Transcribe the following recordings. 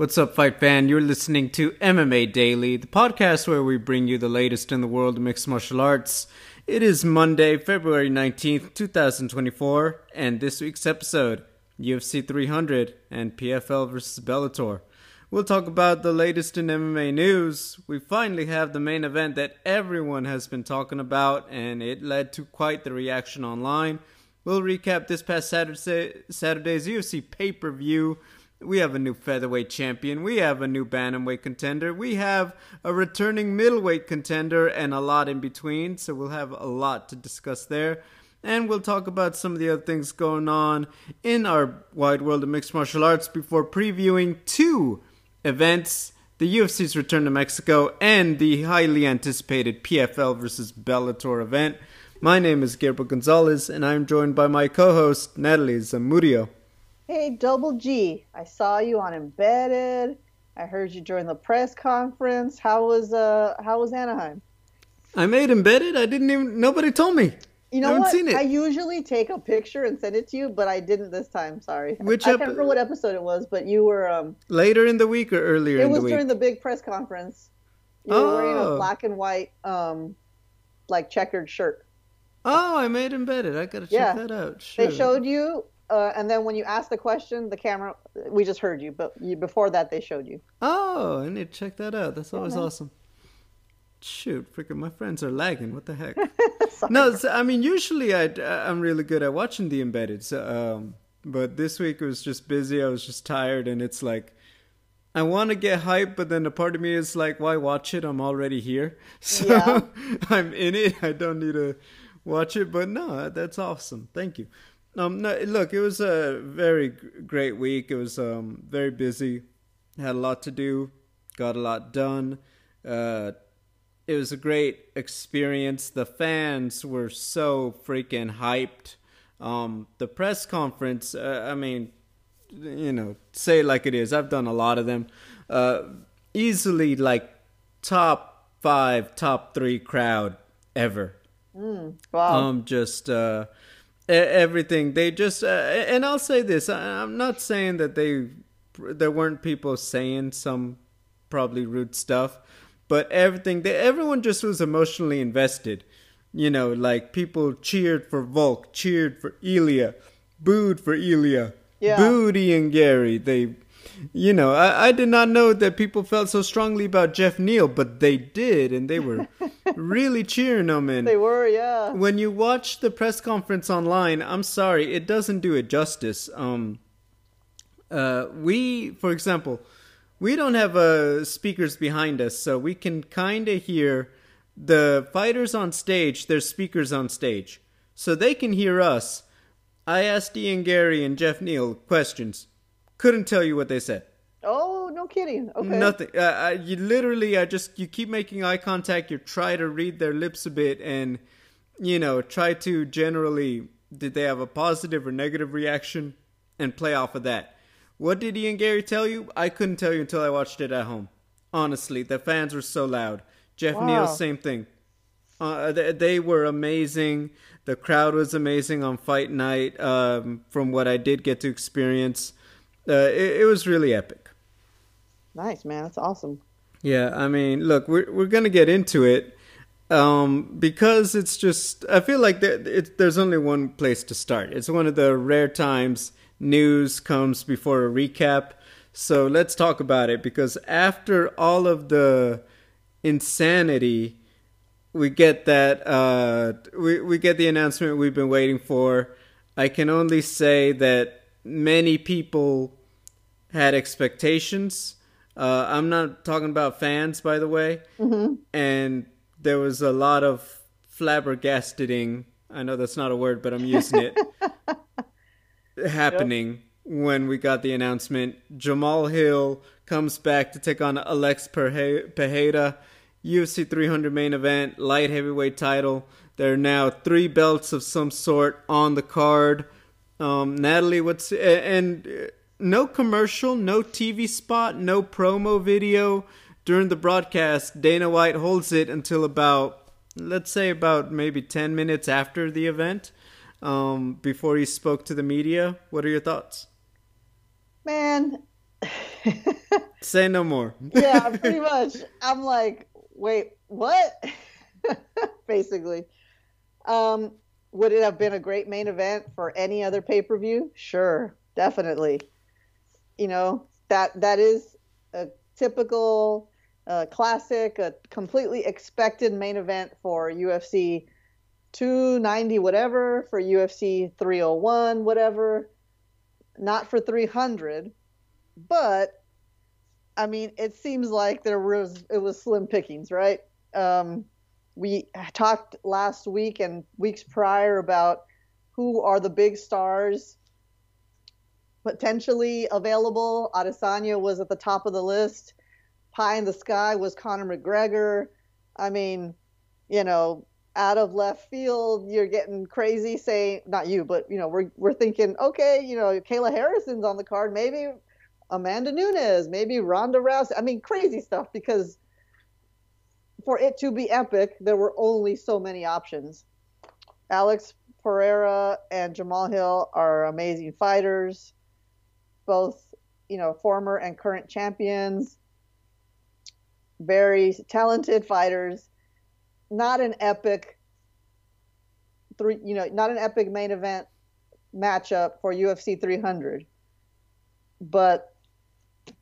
What's up, fight fan? You're listening to MMA Daily, the podcast where we bring you the latest in the world of mixed martial arts. It is Monday, February 19th, 2024, and this week's episode UFC 300 and PFL vs. Bellator. We'll talk about the latest in MMA news. We finally have the main event that everyone has been talking about, and it led to quite the reaction online. We'll recap this past Saturday, Saturday's UFC pay per view we have a new featherweight champion. We have a new bantamweight contender. We have a returning middleweight contender and a lot in between. So we'll have a lot to discuss there. And we'll talk about some of the other things going on in our wide world of mixed martial arts before previewing two events the UFC's return to Mexico and the highly anticipated PFL versus Bellator event. My name is Gabriel Gonzalez, and I'm joined by my co host, Natalie Zamudio. Hey, Double G, I saw you on Embedded. I heard you during the press conference. How was uh how was Anaheim? I made Embedded. I didn't even nobody told me. You know I what? I usually take a picture and send it to you, but I didn't this time. Sorry. Which I, I can't remember what episode it was, but you were um later in the week or earlier. It was during the big press conference. You oh. were wearing a oh. black and white um like checkered shirt. Oh, I made embedded. I gotta check yeah. that out. Sure. They showed you uh, and then when you asked the question, the camera, we just heard you, but you, before that, they showed you. Oh, I need to check that out. That's always yeah, awesome. Shoot, freaking my friends are lagging. What the heck? no, so, I mean, usually I, I'm really good at watching the embedded. So, um, but this week it was just busy. I was just tired, and it's like, I want to get hyped, but then a part of me is like, why watch it? I'm already here. So yeah. I'm in it. I don't need to watch it. But no, that's awesome. Thank you. Um, no, look, it was a very great week. It was um, very busy. Had a lot to do. Got a lot done. Uh, it was a great experience. The fans were so freaking hyped. Um, the press conference, uh, I mean, you know, say it like it is. I've done a lot of them. Uh, easily like top five, top three crowd ever. Mm, wow. Um, just uh, everything they just uh, and i'll say this i'm not saying that they there weren't people saying some probably rude stuff but everything they, everyone just was emotionally invested you know like people cheered for volk cheered for Ilia, booed for Ilia, yeah. booed ian Garry. they you know, I, I did not know that people felt so strongly about Geoff Neal, but they did, and they were really cheering him. And they were, yeah. When you watch the press conference online, I'm sorry, it doesn't do it justice. Um, uh, we, for example, we don't have uh, speakers behind us, so we can kind of hear the fighters on stage. There's speakers on stage, so they can hear us. I asked Ian Garry and Geoff Neal questions couldn't tell you what they said. Oh, no kidding. Okay. Nothing. Uh, I, you literally, I just you keep making eye contact. You try to read their lips a bit, and you know, try to generally did they have a positive or negative reaction, and play off of that. What did Ian Garry tell you? I couldn't tell you until I watched it at home. Honestly, the fans were so loud. Jeff wow. Neal, same thing. Uh, they, they, were amazing. The crowd was amazing on fight night. Um, from what I did get to experience, uh, it, it was really epic. Nice, man. That's awesome. Yeah, I mean, look, we're we're gonna get into it um, because it's just. I feel like there, it, there's only one place to start. It's one of the rare times news comes before a recap. So let's talk about it because after all of the insanity, we get that uh, we we get the announcement we've been waiting for. I can only say that many people had expectations. Uh, I'm not talking about fans, by the way. Mm-hmm. And there was a lot of flabbergasting. I know that's not a word, but I'm using it. happening yep. when we got the announcement. Jamal Hill comes back to take on Alex Pereira. UFC 300 main event, light heavyweight title. There are now three belts of some sort on the card. Um, Natalie, what's and uh, no commercial, no TV spot, no promo video during the broadcast. Dana White holds it until about let's say about maybe 10 minutes after the event um, before he spoke to the media. What are your thoughts? Man, Say no more. yeah, pretty much. I'm like, wait, what? Basically. Um, would it have been a great main event for any other pay per view? Sure, definitely. You know that that is a typical, uh, classic, a completely expected main event for UFC 290, whatever, for UFC 301, whatever. Not for 300, but I mean, it seems like there was it was slim pickings, right? Um, we talked last week and weeks prior about who are the big stars potentially available. Adesanya was at the top of the list. Pie in the sky was Conor McGregor. I mean, you know, out of left field, you're getting crazy saying not you, but you know, we're we're thinking, okay, you know, Kayla Harrison's on the card, maybe Amanda Nunes, maybe Ronda Rousey. I mean, crazy stuff because for it to be epic, there were only so many options. Alex Pereira and Jamal Hill are amazing fighters, both you know former and current champions, very talented fighters. Not an epic three, you know, not an epic main event matchup for UFC 300, but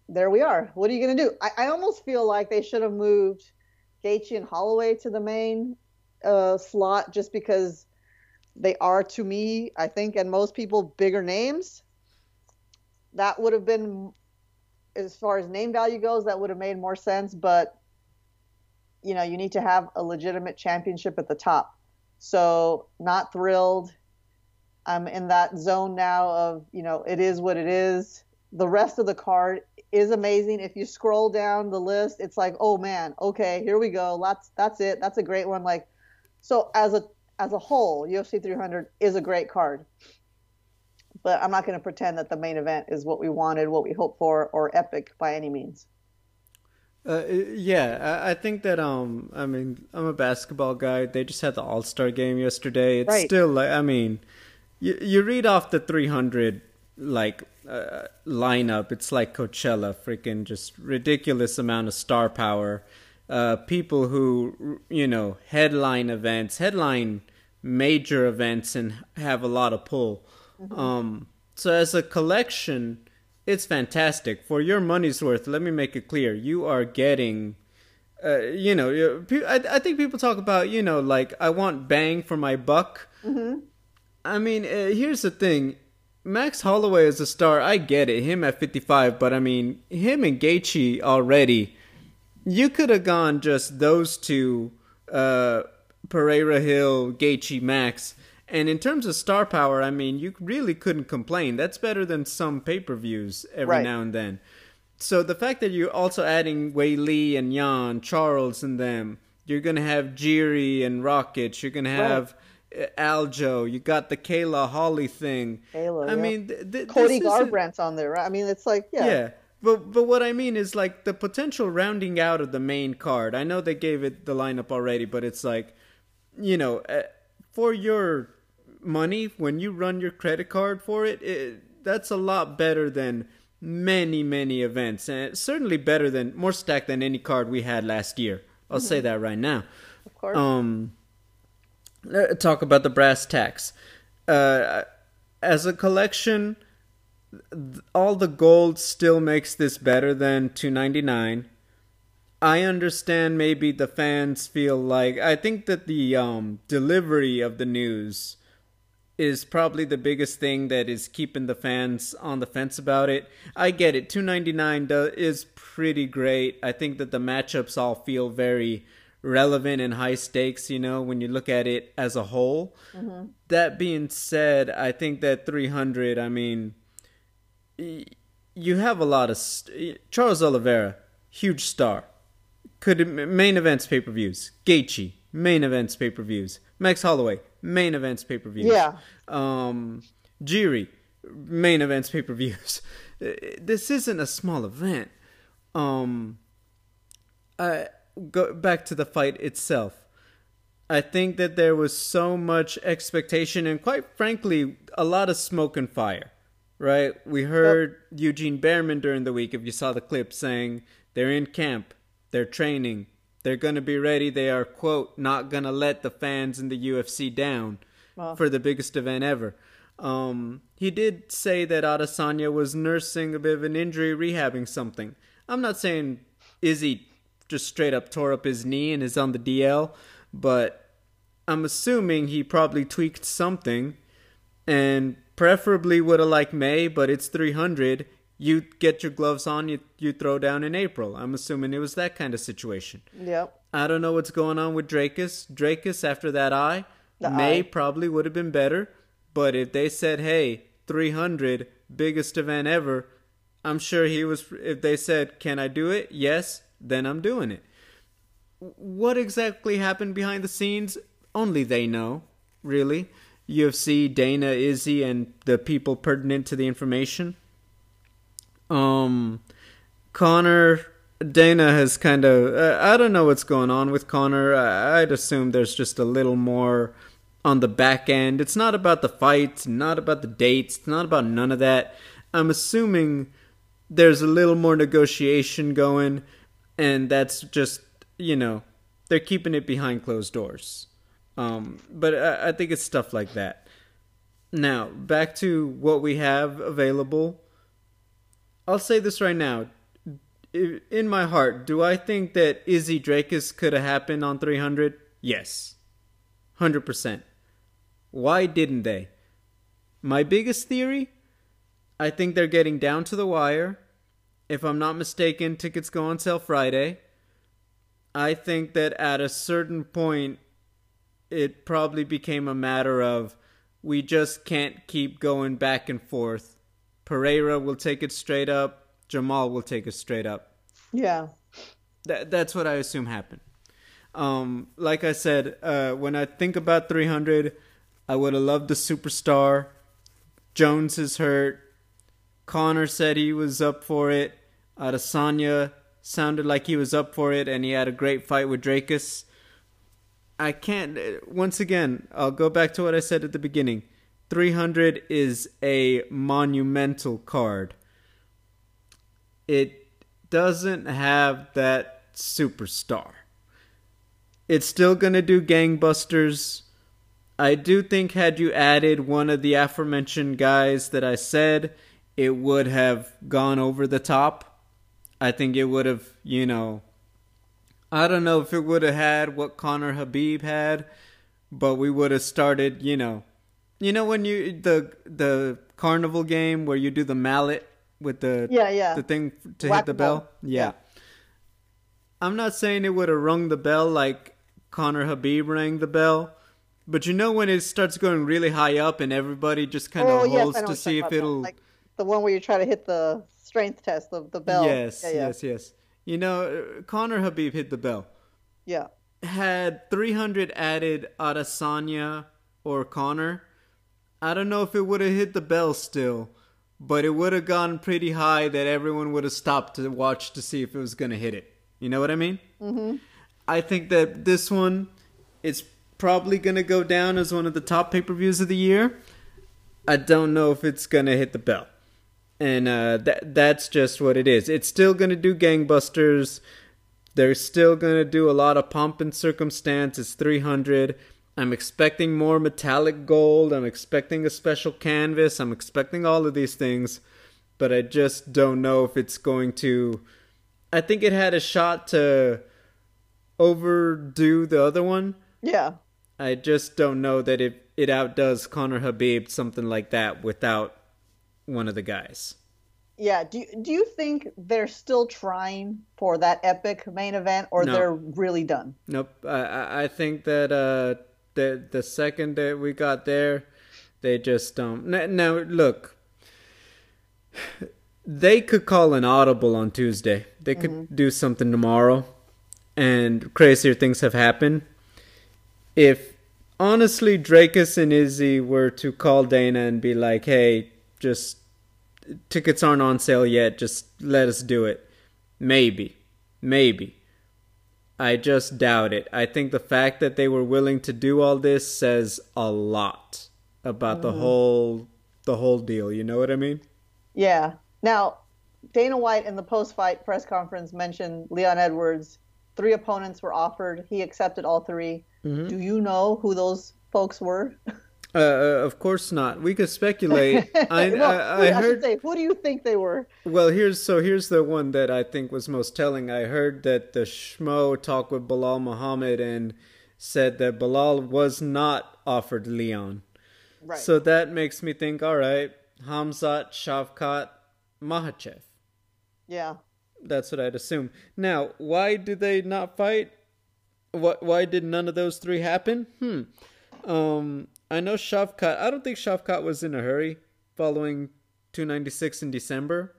there we are. What are you going to do? I, I almost feel like they should have moved Gaethje and Holloway to the main uh, slot just because they are, to me, I think, and most people, bigger names. That would have been, as far as name value goes, that would have made more sense. But, you know, you need to have a legitimate championship at the top. So, not thrilled. I'm in that zone now of, you know, it is what it is. The rest of the card is amazing. If you scroll down the list, it's like, oh man, okay, here we go. That's that's it. That's a great one. Like, so as a as a whole, UFC 300 is a great card. But I'm not going to pretend that the main event is what we wanted, what we hoped for, or epic by any means. Uh, yeah, I, I think that um, I mean, I'm a basketball guy. They just had the All Star game yesterday. It's Right. still like, I mean, you you read off the 300 like uh, lineup. It's like Coachella, freaking just ridiculous amount of star power. Uh, people who you know headline events, headline major events, and have a lot of pull. Um, so as a collection, it's fantastic for your money's worth. Let me make it clear: you are getting. Uh, you know, I, I think people talk about, you know, like I want bang for my buck. I mean, uh, here's the thing. Max Holloway is a star. I get it. Him at 55, but I mean, him and Gaethje already. You could have gone just those two, uh, Pereira Hill, Gaethje, Max. And in terms of star power, I mean, you really couldn't complain. That's better than some pay-per-views every Right. now and then. So the fact that you're also adding Weili and Jan, Charles and them, you're gonna have Jiri and Rocket. You're gonna have uh Aljo. You got the Kayla Holly thing. Kayla, I yeah. mean, th- th- Cody Garbrandt's on there, right? I mean, it's like, yeah. yeah. But but what I mean is like the potential rounding out of the main card. I know they gave it the lineup already, but it's like, you know, uh, for your money when you run your credit card for it, it that's a lot better than many many events, and certainly better than more stacked than any card we had last year. I'll say that right now. Of course. Um, talk about the brass tacks. Uh, as a collection, all the gold still makes this better than 299. I understand maybe the fans feel like I think that the um, delivery of the news is probably the biggest thing that is keeping the fans on the fence about it. I get it. 299 do- is pretty great. I think that the matchups all feel very relevant and high stakes, you know, when you look at it as a whole. That being said, I think that 300, I mean, y- you have a lot of st- Charles Oliveira, huge star. Could main events pay per views. Gaethje, main events pay per views. Max Holloway, main events pay per views. Yeah. Um, Jiri, main events pay per views. This isn't a small event. Um, I go back to the fight itself. I think that there was so much expectation and quite frankly a lot of smoke and fire. right? We heard yep. Eugene Bareman during the week, if you saw the clip, saying they're in camp, they're training, they're going to be ready. They are, quote, not going to let the fans in the UFC down well. for the biggest event ever. Um, he did say that Adesanya was nursing a bit of an injury, rehabbing something. I'm not saying Izzy just straight up tore up his knee and is on the DL, but I'm assuming he probably tweaked something and preferably would have liked May, but it's 300. You get your gloves on, you, you throw down in April. I'm assuming it was that kind of situation. Yep. I don't know what's going on with Dricus. Dricus after that eye, the May eye. probably would have been better. But if they said, hey, 300, biggest event ever, I'm sure he was. If they said, can I do it? Yes, then I'm doing it. What exactly happened behind the scenes? Only they know, really. UFC, Dana, Izzy, and the people pertinent to the information. Um, Conor, Dana has kind of. Uh, I don't know what's going on with Conor. I'd assume there's just a little more on the back end. It's not about the fights, not about the dates, not about none of that. I'm assuming there's a little more negotiation going, and that's just, you know, they're keeping it behind closed doors. Um, but I, I think it's stuff like that. Now, back to what we have available. I'll say this right now. In my heart, do I think that Izzy Dricus could have happened on 300? Yes. 100%. Why didn't they? My biggest theory I think they're getting down to the wire. If I'm not mistaken, tickets go on sale Friday. I think that at a certain point, it probably became a matter of we just can't keep going back and forth. Pereira will take it straight up. Jamal will take it straight up. Yeah. That, that's what I assume happened. Um, like I said, uh, when I think about 300, I would have loved the superstar. Jones is hurt. Conor said he was up for it. Adesanya sounded like he was up for it, and he had a great fight with Dricus. I can't. Once again, I'll go back to what I said at the beginning. 300 is a monumental card. It doesn't have that superstar. It's still going to do gangbusters. I do think, had you added one of the aforementioned guys that I said, it would have gone over the top. I think it would have, you know, I don't know if it would have had what Conor Khabib had, but we would have started, you know, you know when you the the carnival game where you do the mallet with the yeah yeah the thing to Whack hit the bell. Yeah. yeah. I'm not saying it would have rung the bell like Conor Khabib rang the bell, but you know when it starts going really high up and everybody just kind of oh, holds yes, to see if it'll like the one where you try to hit the strength test of the bell. Yes, yeah, yeah. yes, yes. You know, Conor Khabib hit the bell. Yeah. Had 300 added Adesanya or Conor, I don't know if it would have hit the bell still, but it would have gone pretty high that everyone would have stopped to watch to see if it was going to hit it. You know what I mean? Mm-hmm. I think that this one is probably going to go down as one of the top pay per views of the year. I don't know if it's going to hit the bell and uh, that that's just what it is. It's still gonna do gangbusters. They're still gonna do a lot of pomp and circumstance. It's 300. I'm expecting more metallic gold. I'm expecting a special canvas. I'm expecting all of these things, but I just don't know if it's going to. I think it had a shot to overdo the other one. Yeah. I just don't know that it it outdoes Conor Khabib something like that without one of the guys. Yeah. Do do you think they're still trying for that epic main event, or no. they're really done? Nope. I I think that uh the the second that we got there, they just um now look. They could call an audible on Tuesday. They could mm-hmm. do something tomorrow, and crazier things have happened. If honestly Dricus and Izzy were to call Dana and be like, "Hey, just tickets aren't on sale yet. Just let us do it. Maybe. Maybe. I just doubt it. I think the fact that they were willing to do all this says a lot about mm. the whole the whole deal. You know what I mean? Yeah. Now, Dana White in the post-fight press conference mentioned Leon Edwards. Three opponents were offered. He accepted all 3 Mm-hmm. Do you know who those folks were? Uh, uh, of course not. We could speculate. I, no, I, I I heard. should say, who do you think they were? Well, here's so here's the one that I think was most telling. I heard that the Schmo talked with Belal Muhammad and said that Belal was not offered Leon. Right. So that makes me think, all right, Hamzat, Shavkat, Makhachev. yeah. That's what I'd assume. Now, why did they not fight? What? Why did none of those three happen? Hmm. Um, I know Shavkat. I don't think Shavkat was in a hurry following 296 in December.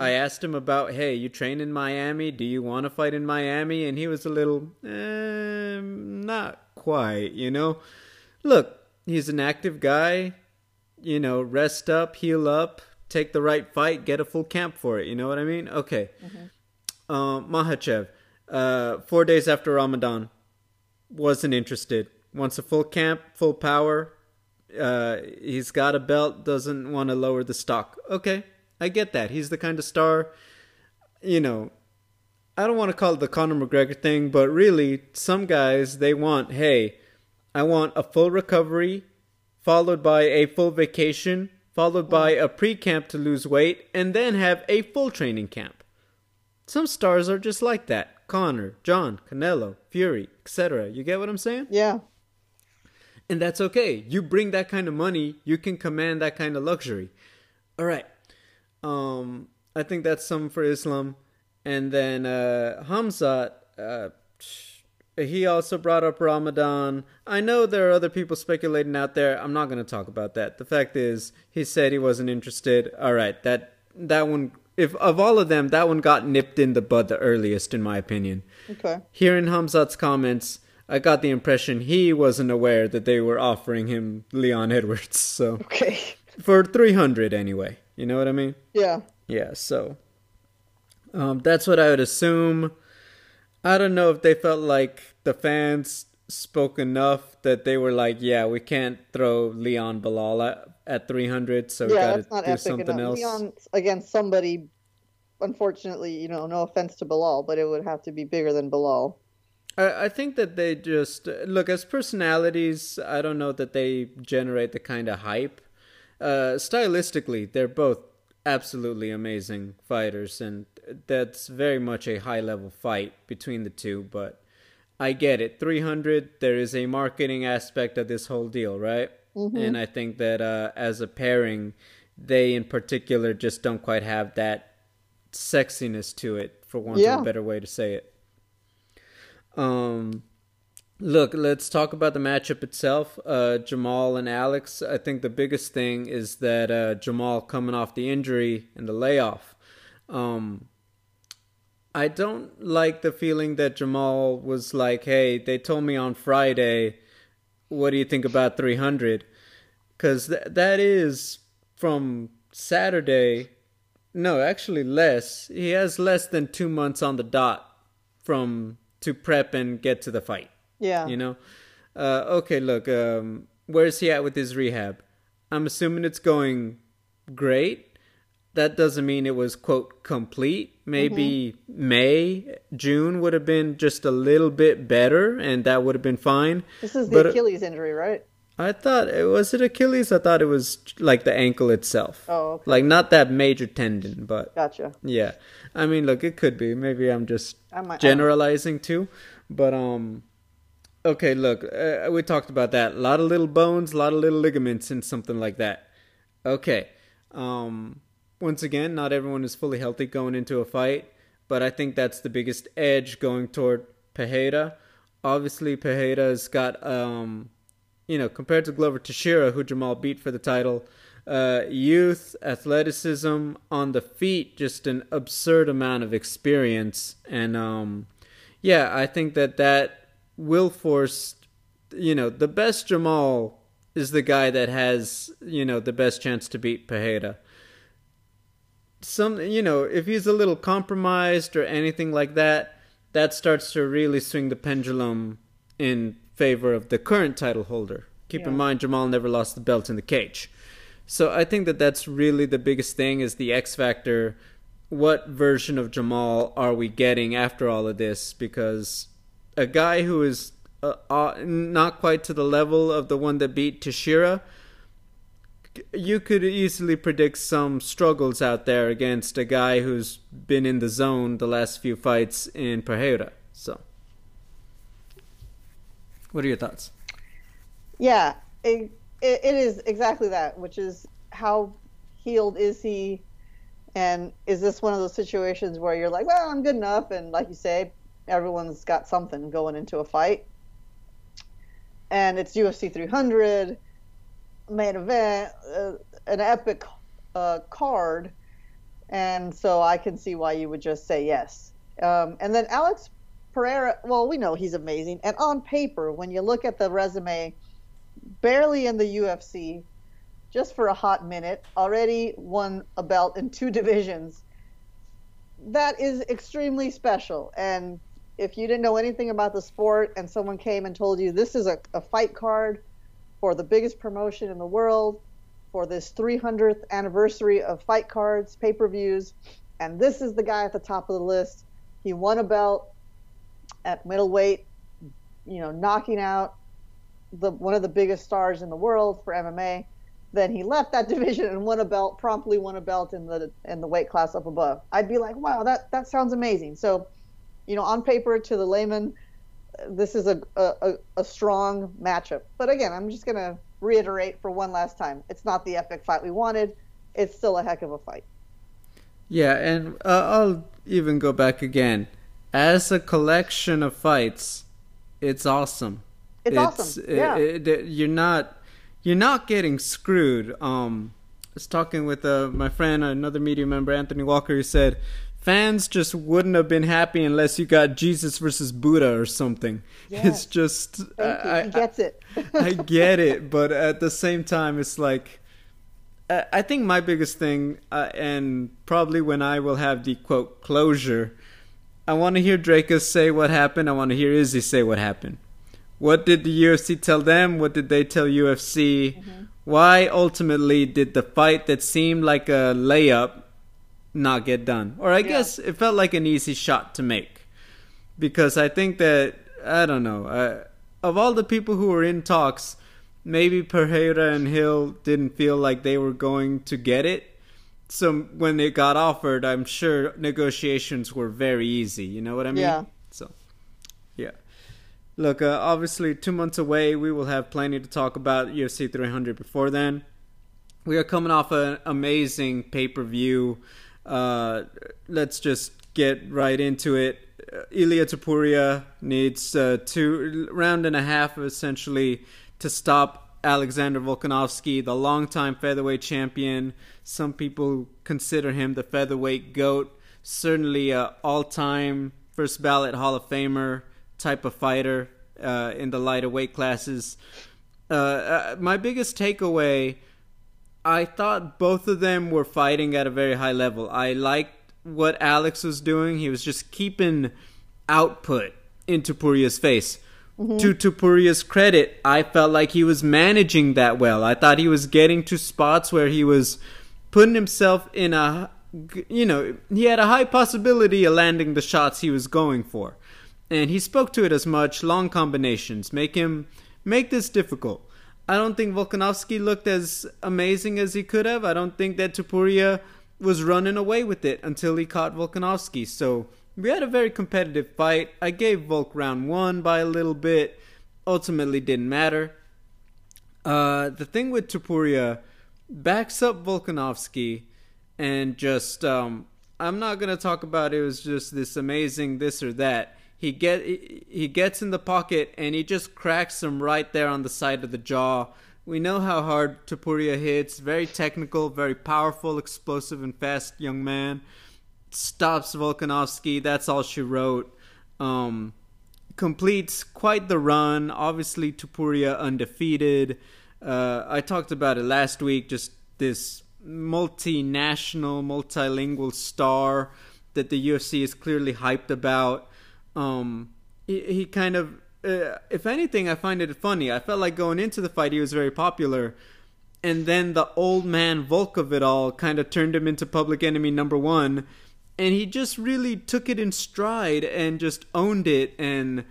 I asked him about, hey, you train in Miami? Do you want to fight in Miami? And he was a little, um, not quite, you know? Look, he's an active guy. You know, rest up, heal up, take the right fight, get a full camp for it. You know what I mean? Okay. Um, Makhachev, uh, four days after Ramadan, wasn't interested. Wants a full camp, full power. Uh, he's got a belt, doesn't want to lower the stock. Okay, I get that. He's the kind of star, you know. I don't want to call it the Conor McGregor thing, but really, some guys they want, hey, I want a full recovery, followed by a full vacation, followed by a pre-camp to lose weight, and then have a full training camp. Some stars are just like that. Conor, Jon, Canelo, Fury, etc. You get what I'm saying? Yeah. And that's okay. You bring that kind of money, you can command that kind of luxury. All right. Um, I think that's some for Islam. And then uh, Hamzat, uh, he also brought up Ramadan. I know there are other people speculating out there. I'm not going to talk about that. The fact is, he said he wasn't interested. All right, that that one. If of all of them, that one got nipped in the bud the earliest, in my opinion. Okay. Hearing Hamzat's comments, I got the impression he wasn't aware that they were offering him Leon Edwards. So Okay. for 300 anyway. You know what I mean? Yeah. Yeah, so um, that's what I would assume. I don't know if they felt like the fans spoke enough that they were like, yeah, we can't throw Leon Belal at, at 300, so we got to do something enough. else. Leon against somebody, unfortunately, you know, no offense to Belal, but it would have to be bigger than Belal. I, I think that they just look as personalities. I don't know that they generate the kind of hype. Uh, stylistically, they're both absolutely amazing fighters, and that's very much a high level fight between the two. But I get it. 300, there is a marketing aspect of this whole deal, right? And I think that uh, as a pairing, they in particular just don't quite have that sexiness to it, for want Yeah. of a better way to say it. Um, look, let's talk about the matchup itself. Uh, Jamal and Alex. I think the biggest thing is that uh, Jamal coming off the injury and the layoff. Um, I don't like the feeling that Jamal was like, "Hey, they told me on Friday, what do you think about 300?" Because th- that is from Saturday. No, actually less. He has less than two months on the dot from to prep and get to the fight. Yeah. You know, uh, okay. Look, um, where's he at with his rehab? I'm assuming it's going great. That doesn't mean it was quote complete. Maybe May, June would have been just a little bit better, and that would have been fine. This is the But, uh, Achilles injury, right? I thought it was it Achilles. I thought it was like the ankle itself. Oh, okay. Like not that major tendon, but Gotcha. yeah. I mean, look, it could be. Maybe I'm just might- generalizing too, but um, okay. Look, uh, we talked about that. A lot of little bones, a lot of little ligaments, and something like that. Okay. Um, once again, not everyone is fully healthy going into a fight, but I think that's the biggest edge going toward Pereira. Obviously, Pereira's got um, you know, compared to Glover Teixeira, who Jamal beat for the title, uh, youth, athleticism on the feet, just an absurd amount of experience, and um, yeah, I think that that will force, you know, the best Jamal is the guy that has, you know, the best chance to beat Pereira. Some, you know, if he's a little compromised or anything like that, that starts to really swing the pendulum in favor of the current title holder. Keep in mind, Jamal never lost the belt in the cage. So I think that that's really the biggest thing is the X factor. What version of Jamal are we getting after all of this? Because a guy who is uh, uh, not quite to the level of the one that beat Teixeira, you could easily predict some struggles out there against a guy who's been in the zone the last few fights in Pereira. So, what are your thoughts? Yeah, it, it, it is exactly that, which is how healed is he? And is this one of those situations where you're like, well, I'm good enough? And like you say, everyone's got something going into a fight. And it's UFC 300, main event, uh, an epic uh, card. And so I can see why you would just say yes. Um, and then Alex Pereira, well, we know he's amazing. And on paper, when you look at the resume, barely in the UFC, just for a hot minute, already won a belt in two divisions. That is extremely special. And if you didn't know anything about the sport and someone came and told you this is a, a fight card for the biggest promotion in the world, for this 300th anniversary of fight cards, pay per views, and this is the guy at the top of the list. He won a belt at middleweight, you know, knocking out the one of the biggest stars in the world for MMA. Then he left that division and won a belt, promptly won a belt in the in the weight class up above. I'd be like, wow, that that sounds amazing. So, you know, on paper to the layman, this is a a, a strong matchup. But again, I'm just gonna reiterate for one last time, it's not the epic fight we wanted. It's still a heck of a fight. Yeah, and uh, I'll even go back again. As a collection of fights, it's awesome. It's, it's awesome. Yeah. It, it, you're not you're not getting screwed. Um, I was talking with uh, my friend, another media member, Anthony Walker, who said fans just wouldn't have been happy unless you got Jesus versus Buddha or something. It's just I, he gets it. I get it, but at the same time, it's like I think my biggest thing, uh, and probably when I will have the quote closure, I want to hear Dricus say what happened. I want to hear Izzy say what happened. What did the UFC tell them? What did they tell UFC? Mm-hmm. Why ultimately did the fight that seemed like a layup not get done? Or I yeah. guess it felt like an easy shot to make. Because I think that, I don't know, uh, of all the people who were in talks, maybe Pereira and Hill didn't feel like they were going to get it. So when it got offered, I'm sure negotiations were very easy. You know what I mean? Yeah. So, yeah. Look, uh, obviously, two months away, we will have plenty to talk about UFC 300 before then. We are coming off an amazing pay per view. Uh, let's just get right into it. Uh, Ilia Topuria needs uh, two round and a half essentially to stop Alexander Volkanovski, the longtime featherweight champion. Some people consider him the featherweight goat. Certainly, a all-time first ballot Hall of Famer type of fighter uh, in the lighter weight classes. Uh, uh, my biggest takeaway, I thought both of them were fighting at a very high level. I liked what Alex was doing. He was just keeping output into Topuria's face. Mm-hmm. To Topuria's credit, I felt like he was managing that well. I thought he was getting to spots where he was putting himself in a you know, he had a high possibility of landing the shots he was going for and he spoke to it as much. Long combinations make him make this difficult. I don't think Volkanovski looked as amazing as he could have. I don't think that Topuria was running away with it until he caught Volkanovski. So we had a very competitive fight. I gave Volk round one by a little bit. Ultimately, didn't matter. Uh, the thing with Topuria backs up Volkanovski and just um, I'm not gonna talk about it was just this amazing this or that he get he gets in the pocket and he just cracks him right there on the side of the jaw. We know how hard Topuria hits. Very technical, very powerful, explosive, and fast young man. Stops Volkanovski. That's all she wrote. Um, completes quite the run. Obviously, Topuria undefeated. Uh, I talked about it last week. Just this multinational, multilingual star that the UFC is clearly hyped about um, he, he kind of, uh, if anything, I find it funny. I felt like going into the fight, he was very popular. and then the old man Volk of it all kind of turned him into public enemy number one, and he just really took it in stride and just owned it. And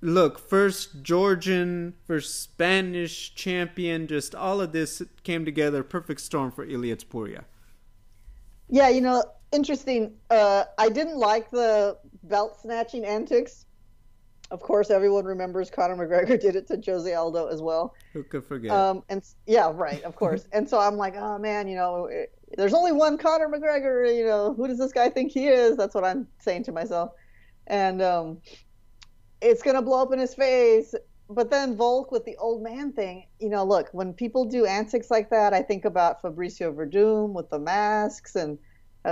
look, first Georgian, first Spanish champion, just all of this came together, perfect storm for Ilia Topuria. Yeah, you know, interesting. Uh, I didn't like the belt snatching antics. Of course, everyone remembers Conor McGregor did it to Jose Aldo as well. Who could forget? Um, and yeah, right, of course. and so I'm like, oh man, you know, there's only one Conor McGregor. You know, who does this guy think he is? That's what I'm saying to myself. And um, it's gonna blow up in his face. But then Volk with the old man thing, you know, look, when people do antics like that, I think about Fabricio Werdum with the masks and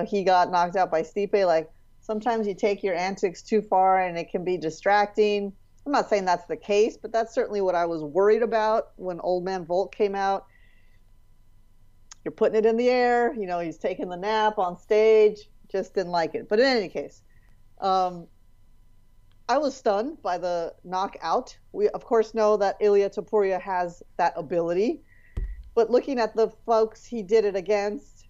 he got knocked out by Stipe. Like sometimes you take your antics too far and it can be distracting. I'm not saying that's the case, but that's certainly what I was worried about when Old Man Volk came out. You're putting it in the air, you know, he's taking the nap on stage. Just didn't like it. But in any case, um, I was stunned by the knockout. We, of course, know that Ilia Topuria has that ability. But looking at the folks he did it against,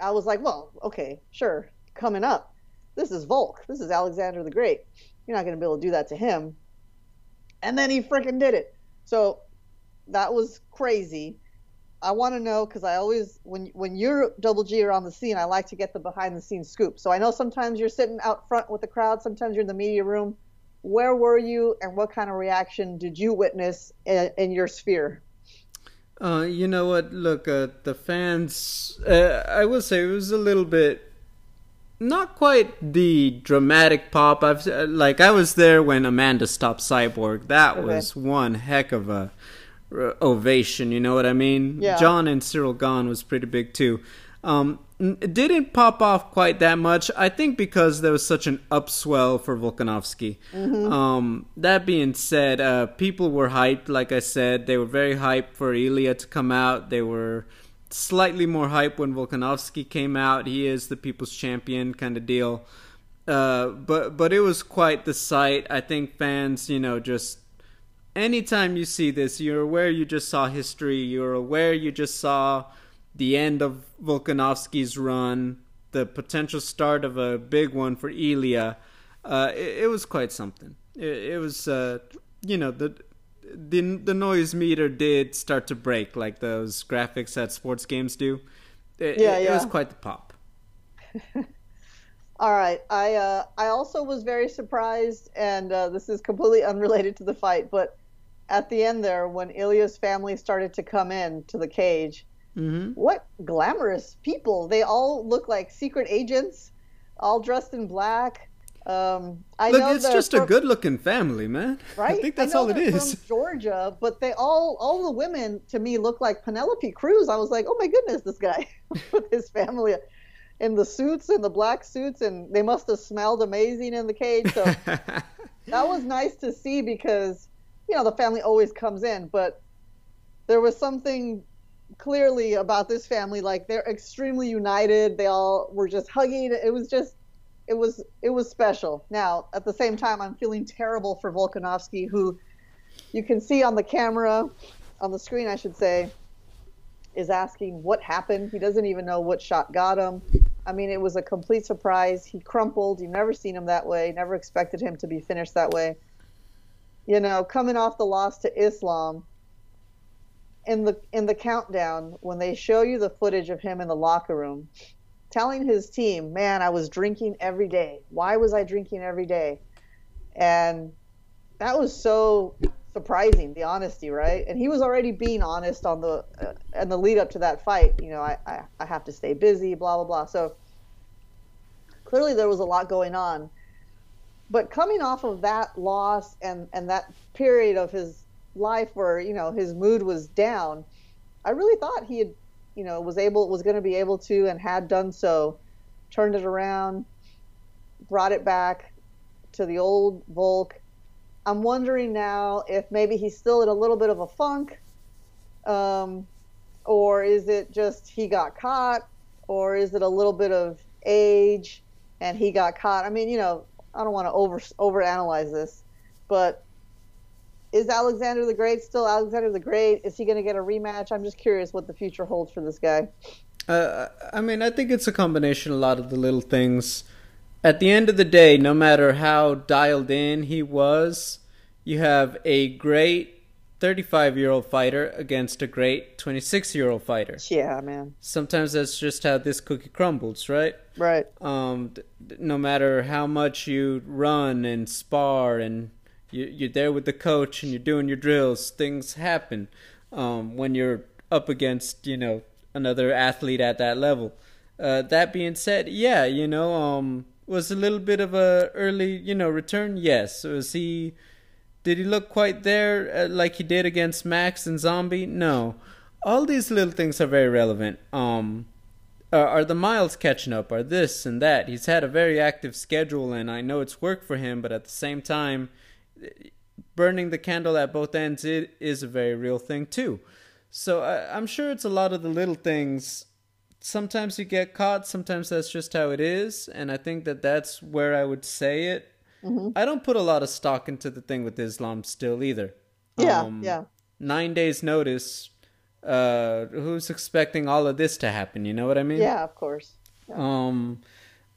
I was like, well, okay, sure, coming up. This is Volk. This is Alexander the Great. You're not going to be able to do that to him. And then he freaking did it. So that was crazy. I want to know because I always, when when you're Double G are on the scene, I like to get the behind the scenes scoop. So I know sometimes you're sitting out front with the crowd, sometimes you're in the media room. Where were you, and what kind of reaction did you witness in, in your sphere? Uh, you know what? Look, uh, the fans. Uh, I will say it was a little bit not quite the dramatic pop. I've like I was there when Amanda stopped Cyborg. That okay. was one heck of a ovation. You know what I mean? Yeah. Jon and Ciryl Gane was pretty big too. Um, it didn't pop off quite that much. I think because there was such an upswell for Volkanovski. Mm-hmm. Um, that being said, uh, people were hyped. Like I said, they were very hyped for Ilia to come out. They were slightly more hype when Volkanovski came out. He is the people's champion kind of deal. Uh, but but it was quite the sight. I think fans, you know, just anytime you see this, you're aware you just saw history. You're aware you just saw the end of Volkanovski's run, the potential start of a big one for Ilia. Uh, it, it, was quite something. It, it was, uh, you know, the the the noise meter did start to break like those graphics that sports games do. It, yeah, yeah. it was quite the pop. All right, I uh, I also was very surprised, and uh, this is completely unrelated to the fight, but at the end there, when Ilia's family started to come in to the cage, mm-hmm. what glamorous people! They all look like secret agents, all dressed in black. Um, I Look, know it's just from, a good-looking family, man. Right? I think that's I all it is. From Georgia, but they all, all the women to me look like Penelope Cruz. I was like, oh my goodness, this guy with his family in the suits and the black suits, and they must have smelled amazing in the cage. So that was nice to see because you know the family always comes in, but there was something clearly about this family like they're extremely united. They all were just hugging. It was just it was it was special. Now, at the same time, I'm feeling terrible for Volkanovski, who you can see on the camera, on the screen, I should say, is asking what happened. He doesn't even know what shot got him. I mean, it was a complete surprise. He crumpled. You've never seen him that way. Never expected him to be finished that way. You know, coming off the loss to Islam, in the in the countdown when they show you the footage of him in the locker room telling his team, man, I was drinking every day. Why was I drinking every day? And that was so surprising, the honesty, right? And he was already being honest on the uh, and the lead up to that fight. You know, I, I I have to stay busy, blah blah blah. So clearly there was a lot going on. But coming off of that loss and and that period of his life where you know his mood was down, I really thought he had you know was able was going to be able to and had done so turned it around brought it back to the old volk. I'm wondering now if maybe he's still in a little bit of a funk um, or is it just he got caught or is it a little bit of age and he got caught? I mean you know i don't want to over over analyze this but is Alexander the Great still Alexander the Great? Is he going to get a rematch? I'm just curious what the future holds for this guy. Uh, I mean, I think it's a combination. Of a lot of the little things. At the end of the day, no matter how dialed in he was, you have a great 35 year old fighter against a great 26 year old fighter. Yeah, man. Sometimes that's just how this cookie crumbles, right? Right. Um, no matter how much you run and spar and you, you're there with the coach and you're doing your drills, things happen um, when you're up against, you know, another athlete at that level. Uh, that being said, yeah, you know, um, was a little bit of a early, you know, return. Yes, was he did he look quite there uh, like he did against Max and Zombie? No. All these little things are very relevant. Um, are, are the miles catching up? Are this and that? He's had a very active schedule, and I know it's worked for him, but at the same time, burning the candle at both ends it is a very real thing too. So I, I'm sure it's a lot of the little things. Sometimes you get caught, sometimes that's just how it is, and I think that that's where I would say it Mm-hmm. I don't put a lot of stock into the thing with Islam still either. Yeah, um, yeah. Nine days notice. Uh, who's expecting all of this to happen? You know what I mean? Yeah, of course. Yeah. Um,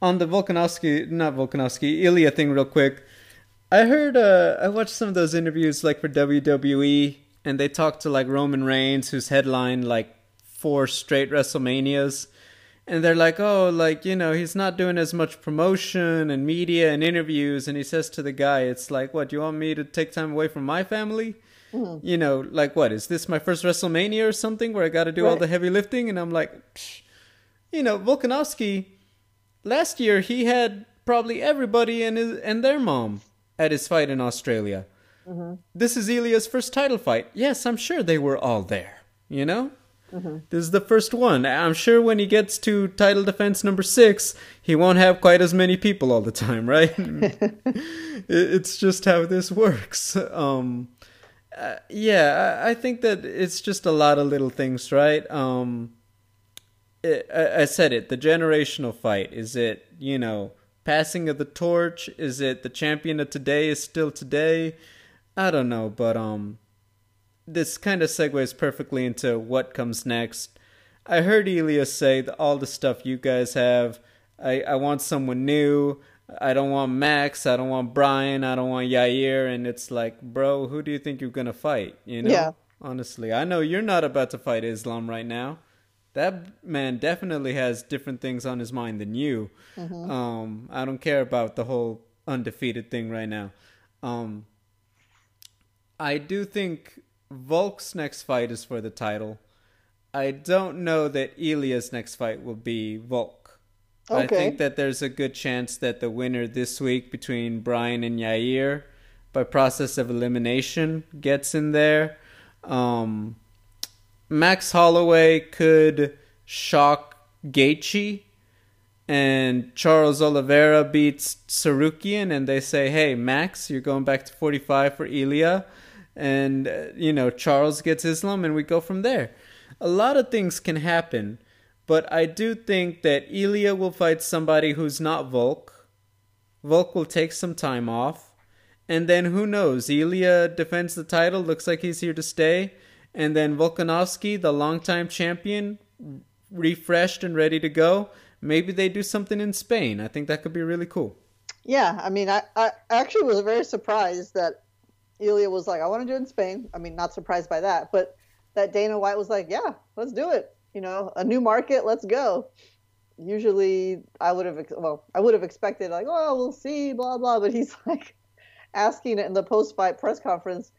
on the Volkanovski, not Volkanovski, Ilia thing, real quick. I heard. Uh, I watched some of those interviews, like for WWE, and they talked to like Roman Reigns, who's headlined like four straight WrestleManias and they're like, oh, like, you know, he's not doing as much promotion and media and interviews. And he says to the guy, it's like, what, do you want me to take time away from my family? Mm-hmm. You know, like, what, is this my first WrestleMania or something where I got to do right. all the heavy lifting? And I'm like, Psh. you know, Volkanovski, last year he had probably everybody and, his, and their mom at his fight in Australia. Mm-hmm. This is Ilia's first title fight. Yes, I'm sure they were all there, you know? Mm-hmm. This is the first one. I'm sure when he gets to title defense number six, he won't have quite as many people all the time, right? it's just how this works. Um, uh, yeah, I, think that it's just a lot of little things, right? Um, it, I, I said it. The generational fight is it. You know, passing of the torch. Is it the champion of today is still today? I don't know, but um, this kind of segues perfectly into what comes next. I heard Ilia say all the stuff you guys have. I, I want someone new. I don't want Max. I don't want Brian. I don't want Yair. And it's like, bro, who do you think you're gonna fight? You know? Yeah. Honestly, I know you're not about to fight Islam right now. That man definitely has different things on his mind than you. Mm-hmm. Um, I don't care about the whole undefeated thing right now. Um, I do think Volk's next fight is for the title. I don't know that Ilia's next fight will be Volk. Okay. I think that there's a good chance that the winner this week between Brian and Yair, by process of elimination, gets in there. Um, Max Holloway could shock Gaethje, and Charles Oliveira beats Tsarukyan, and they say, "Hey, Max, you're going back to 45 for Ilia." And uh, you know Charles gets Islam, and we go from there. A lot of things can happen, but I do think that Ilia will fight somebody who's not Volk. Volk will take some time off, and then who knows? Ilia defends the title. Looks like he's here to stay, and then Volkanovski, the longtime champion, refreshed and ready to go. Maybe they do something in Spain. I think that could be really cool. Yeah, I mean, I, I actually was very surprised that Ilia was like, I want to do it in Spain. I mean, not surprised by that, but that Dana White was like, yeah, let's do it. You know, a new market, let's go. Usually, I would have, well, I would have expected like, oh, we'll see, blah blah. But he's like asking it in the post-fight press conference.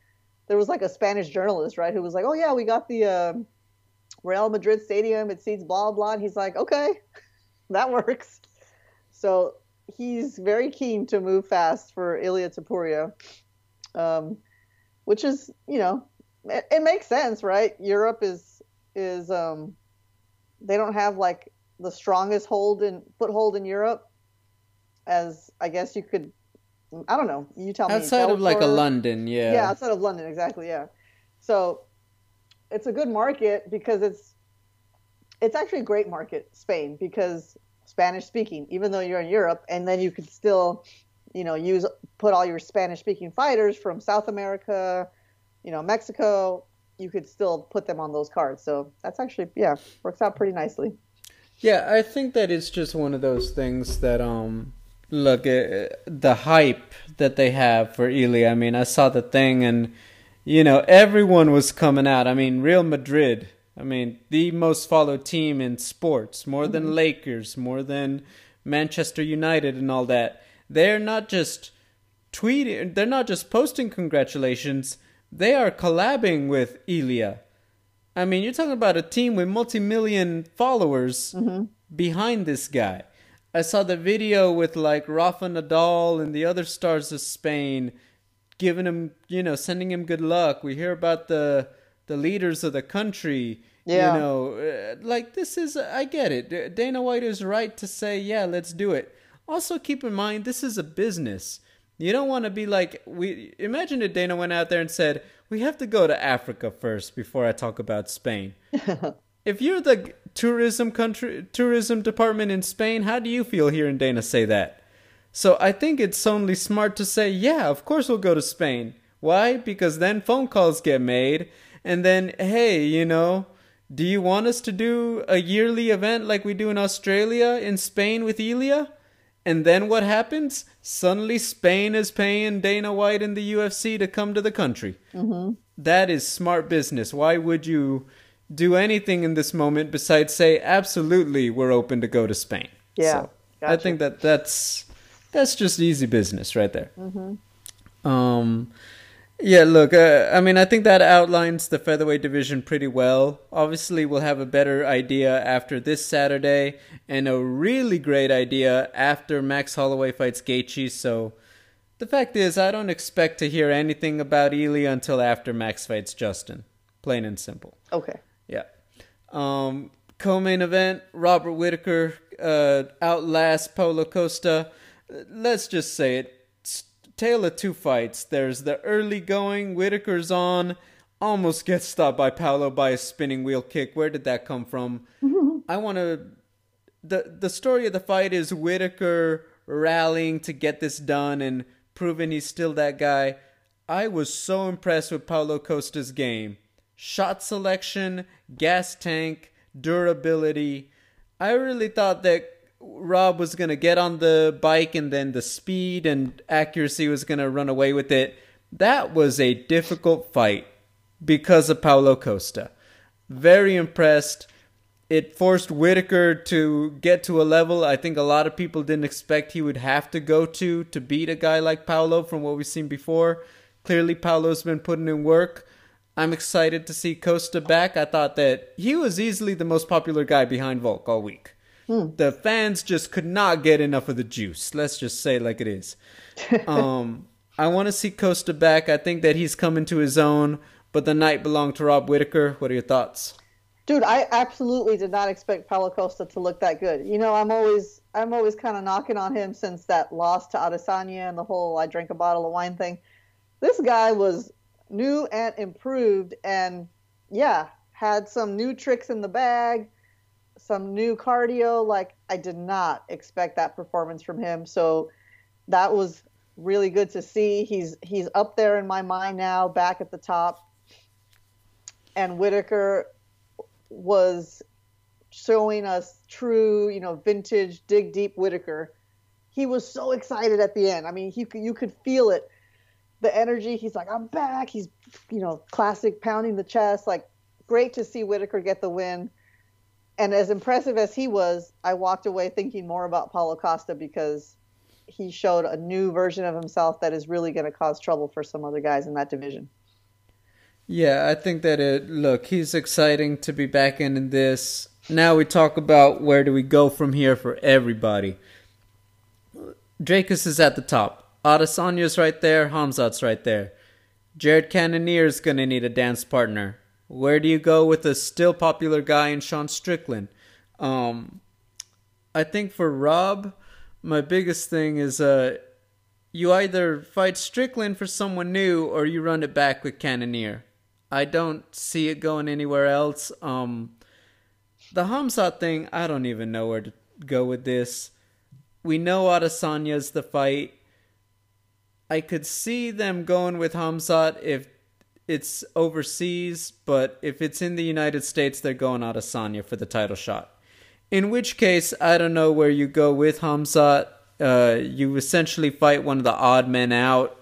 There was like a Spanish journalist, right, who was like, oh yeah, we got the uh, Real Madrid stadium. It seats blah blah. And he's like, okay, that works. So he's very keen to move fast for Ilia Topuria um, which is you know it, it, makes sense, right? Europe is is um, they don't have like the strongest hold and foothold in Europe as I guess you could I don't know. You tell outside me. Outside of like a London, yeah. Yeah, outside of London, exactly, yeah. So it's a good market because it's it's actually a great market, Spain, because Spanish speaking, even though you're in Europe, and then you could still you know, use put all your Spanish speaking fighters from South America, you know, Mexico, you could still put them on those cards. So that's actually yeah, works out pretty nicely. Yeah, I think that it's just one of those things that um look uh, the hype that they have for Ilia. I mean, I saw the thing and you know, everyone was coming out. I mean, Real Madrid, I mean, the most followed team in sports, more than mm-hmm. Lakers, more than Manchester United and all that. They're not just tweeting, they're not just posting congratulations, they are collabing with Ilia. I mean, you're talking about a team with multi million followers mm-hmm. behind this guy. I saw the video with like Rafa Nadal and the other stars of Spain giving him, you know, sending him good luck. We hear about the the leaders of the country. Yeah. You know, uh, like this is I get it. Dana White is right to say, "Yeah, let's do it." Also keep in mind this is a business. You don't want to be like we imagine if Dana went out there and said, "We have to go to Africa first before I talk about Spain." if you're the tourism country tourism department in Spain, how do you feel hearing Dana say that? So I think it's only smart to say, "Yeah, of course we'll go to Spain." Why? Because then phone calls get made and then hey, you know, do you want us to do a yearly event like we do in Australia in Spain with Ilia? And then what happens? Suddenly, Spain is paying Dana White and the UFC to come to the country. Mm-hmm. That is smart business. Why would you do anything in this moment besides say, absolutely, we're open to go to Spain? Yeah. So gotcha. I think that that's that's just easy business right there. Mm-hmm. Um, yeah, look, uh, I mean, I think that outlines the featherweight division pretty well. Obviously, we'll have a better idea after this Saturday, and a really great idea after Max Holloway fights Gaethje. So, the fact is, I don't expect to hear anything about Ilia until after Max fights Justin. Plain and simple. Okay. Yeah. Um, co-main event: Robert Whittaker uh, outlasts Paulo Costa. Let's just say it tale of two fights. There's the early going, Whittaker's on, almost gets stopped by Paulo by a spinning wheel kick. Where did that come from? I want to. The, the story of the fight is Whittaker rallying to get this done and proving he's still that guy. I was so impressed with Paulo Costa's game. Shot selection, gas tank, durability. I really thought that Rob was going to get on the bike and then the speed and accuracy was going to run away with it. That was a difficult fight because of Paulo Costa. Very impressed. It forced Whittaker to get to a level I think a lot of people didn't expect he would have to go to to beat a guy like Paulo from what we've seen before. Clearly, Paulo's been putting in work. I'm excited to see Costa back. I thought that he was easily the most popular guy behind Volk all week. Hmm. The fans just could not get enough of the juice. Let's just say like it is. um, I want to see Costa back. I think that he's coming to his own. But the night belonged to Rob Whittaker. What are your thoughts? Dude, I absolutely did not expect Paulo Costa to look that good. You know, I'm always I'm always kind of knocking on him since that loss to Adesanya and the whole I drank a bottle of wine thing. This guy was new and improved, and yeah, had some new tricks in the bag some new cardio. Like I did not expect that performance from him. So that was really good to see. He's he's up there in my mind now, back at the top. And Whittaker was showing us true, you know, vintage, dig deep Whittaker. He was so excited at the end. I mean, he you could feel it, the energy. He's like, I'm back. He's, you know, classic pounding the chest. Like, great to see Whittaker get the win and as impressive as he was, I walked away thinking more about Paulo Costa because he showed a new version of himself that is really going to cause trouble for some other guys in that division. Yeah, I think that it look, he's exciting to be back in this. Now we talk about where do we go from here for everybody. Dricus is at the top. Adesanya's right there, Khamzat's right there. Jared Cannonier is gonna need a dance partner. Where do you go with a still popular guy in Sean Strickland? Um, I think for Rob, my biggest thing is uh, you either fight Strickland for someone new or you run it back with Cannonier. I don't see it going anywhere else. Um, the Khamzat thing, I don't even know where to go with this. We know Adesanya's the fight. I could see them going with Khamzat if it's overseas, but if it's in the United States, they're going out of Adesanya for the title shot. In which case, I don't know where you go with Khamzat. Uh, you essentially fight one of the odd men out.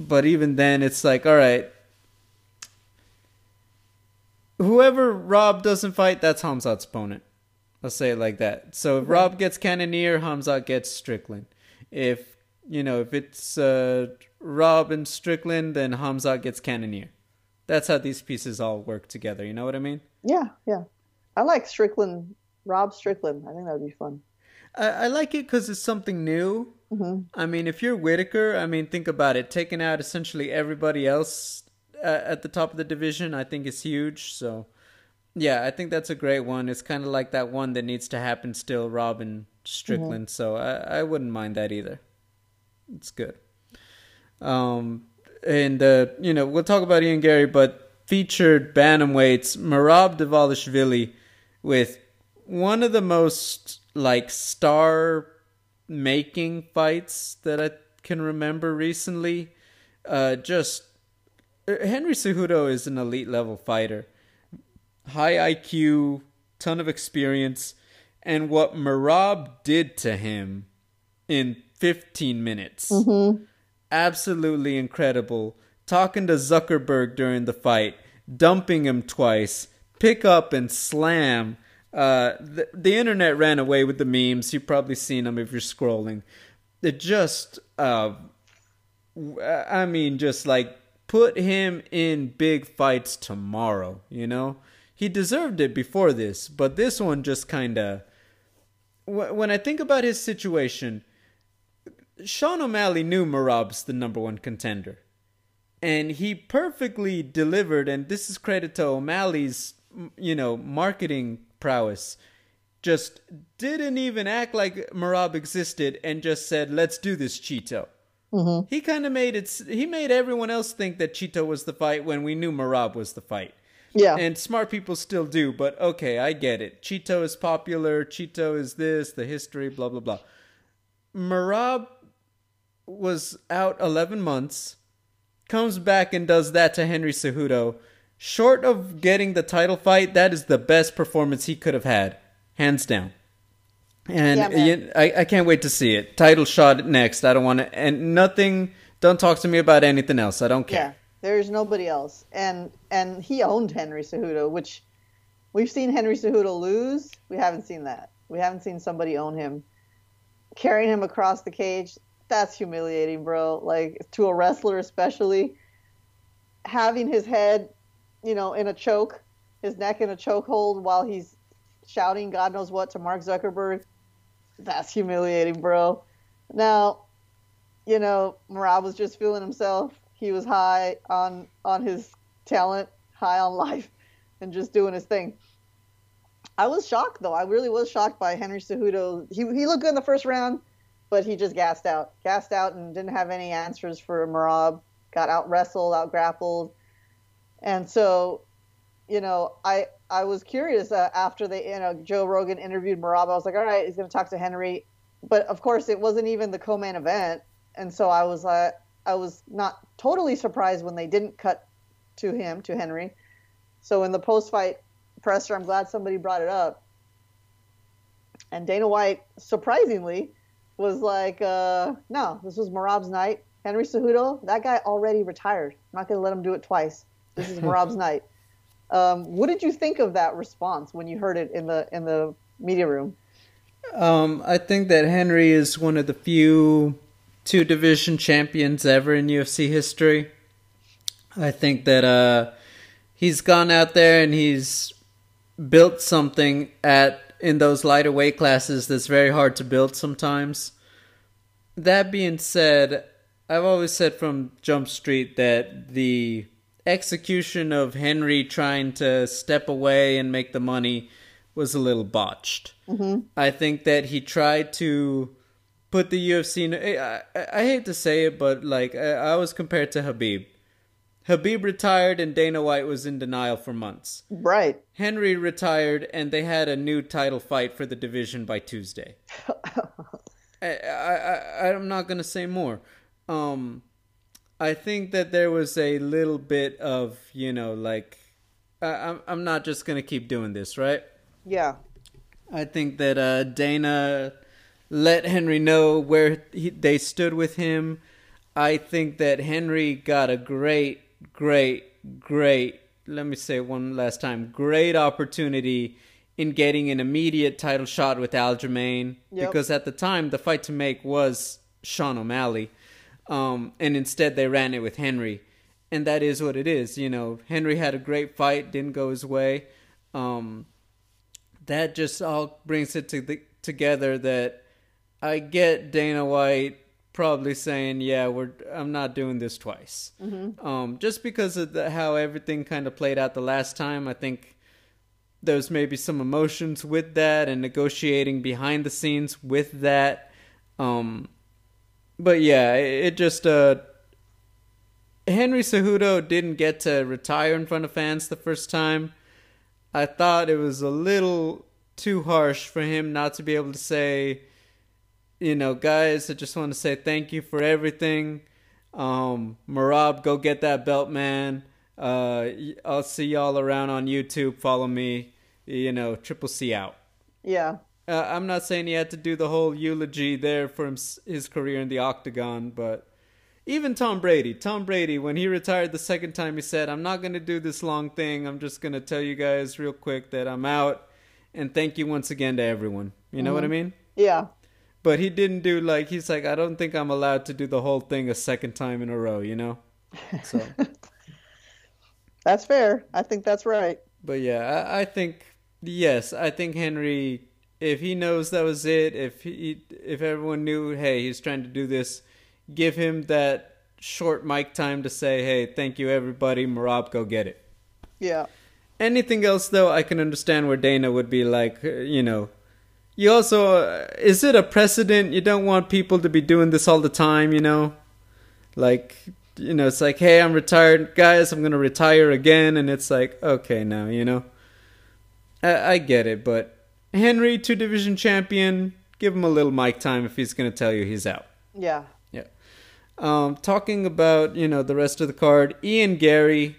But even then, it's like, all right. Whoever Rob doesn't fight, that's Khamzat's opponent. I'll say it like that. So if Rob gets Cannonier, Khamzat gets Strickland. If you know, if it's uh, Rob and Strickland, then Khamzat gets Cannonier. That's how these pieces all work together. You know what I mean? Yeah, yeah. I like Strickland, Rob Strickland. I think that would be fun. I, I like it because it's something new. Mm-hmm. I mean, if you're Whittaker, I mean, think about it. Taking out essentially everybody else uh, at the top of the division, I think is huge. So, yeah, I think that's a great one. It's kind of like that one that needs to happen still, Robin Strickland. Mm-hmm. So I, I wouldn't mind that either. It's good. Um, and uh, you know, we'll talk about Ian Garry, but featured bantamweights Merab Dvalishvili with one of the most like star making fights that I can remember recently. Uh, just uh, Henry Cejudo is an elite level fighter, high IQ, ton of experience, and what Merab did to him in 15 minutes. Mm-hmm. Absolutely incredible. Talking to Zuckerberg during the fight, dumping him twice, pick up and slam. Uh, the, the internet ran away with the memes. You've probably seen them if you're scrolling. It just, uh, I mean, just like put him in big fights tomorrow, you know? He deserved it before this, but this one just kind of. When I think about his situation, Sean O'Malley knew Merab's the number one contender. And he perfectly delivered, and this is credit to O'Malley's, you know, marketing prowess. Just didn't even act like Merab existed and just said, let's do this, Chito. Mm-hmm. He kind of made it, he made everyone else think that Chito was the fight when we knew Merab was the fight. Yeah. And smart people still do, but okay, I get it. Chito is popular, Chito is this, the history, blah, blah, blah. Merab was out 11 months, comes back and does that to Henry Cejudo. Short of getting the title fight, that is the best performance he could have had, hands down. And yeah, I, I can't wait to see it. Title shot next. I don't want to, and nothing. Don't talk to me about anything else. I don't care. Yeah, there's nobody else. And and he owned Henry Cejudo, which we've seen Henry Cejudo lose. We haven't seen that. We haven't seen somebody own him, carrying him across the cage that's humiliating, bro. Like to a wrestler, especially having his head, you know, in a choke, his neck in a chokehold while he's shouting God knows what to Mark Zuckerberg. That's humiliating, bro. Now, you know, Merab was just feeling himself. He was high on on his talent, high on life, and just doing his thing. I was shocked though. I really was shocked by Henry Cejudo. He he looked good in the first round but he just gassed out, gassed out, and didn't have any answers for Merab. Got out wrestled, out grappled, and so, you know, I I was curious uh, after they, you know, Joe Rogan interviewed Merab. I was like, all right, he's going to talk to Henry, but of course, it wasn't even the co-main event, and so I was uh, I was not totally surprised when they didn't cut to him to Henry. So in the post-fight presser, I'm glad somebody brought it up. And Dana White, surprisingly, was like, uh, no, this was Merab's night. Henry Cejudo, that guy already retired. I'm not going to let him do it twice. This is Merab's night. Um, what did you think of that response when you heard it in the in the media room? Um, I think that Henry is one of the few two division champions ever in UFC history. I think that uh, he's gone out there and he's built something at in those lighter weight classes that's very hard to build sometimes. That being said, I've always said from Jump Street that the execution of Henry trying to step away and make the money was a little botched. Mm-hmm. I think that he tried to put the UFC. In, I, I, I hate to say it, but like I, I was compared to Khabib. Khabib retired and Dana White was in denial for months. Right. Henry retired and they had a new title fight for the division by Tuesday. I, I, I, am not going to say more. Um, I think that there was a little bit of, you know, like, I'm, I'm not just going to keep doing this, right? Yeah. I think that uh, Dana let Henry know where he, they stood with him. I think that Henry got a great, great, great, let me say one last time, great opportunity in getting an immediate title shot with Aljamain Yep. because at the time the fight to make was Sean O'Malley, um, and instead they ran it with Henry, and that is what it is. You know, Henry had a great fight, didn't go his way. Um, that just all brings it to the, together that I get Dana White probably saying, "Yeah, we're I'm not doing this twice." Um, just because of the, how everything kind of played out the last time, I think there's maybe some emotions with that and negotiating behind the scenes with that. Um, but yeah, it, it just uh, Henry Cejudo didn't get to retire in front of fans the first time. I thought it was a little too harsh for him not to be able to say, you know, guys, I just want to say thank you for everything. Um, Merab, go get that belt, man. Uh, I'll see y'all around on YouTube. Follow me. You know, Triple C out. Yeah. Uh, I'm not saying he had to do the whole eulogy there for his career in the octagon, but even Tom Brady, Tom Brady, when he retired the second time, he said, "I'm not going to do this long thing. I'm just going to tell you guys real quick that I'm out, and thank you once again to everyone." You know what I mean? Yeah. But he didn't do like he's like, "I don't think I'm allowed to do the whole thing a second time in a row," you know? So, That's fair. I think that's right. but yeah, I, I think yes, I think Henry, if he knows that was it, if he if everyone knew, hey, he's trying to do this, give him that short mic time to say, hey, thank you everybody, Merab, go get it. Yeah. Anything else though, I can understand where Dana would be like, you know, you also uh, is it a precedent? You don't want people to be doing this all the time, you know, like you know, it's like, hey, I'm retired, guys, I'm gonna retire again, and it's like, okay, now, you know, I, I get it, but Henry, two division champion, give him a little mic time if he's gonna tell you he's out. Yeah. Yeah. Um, talking about you know the rest of the card, Ian Garry.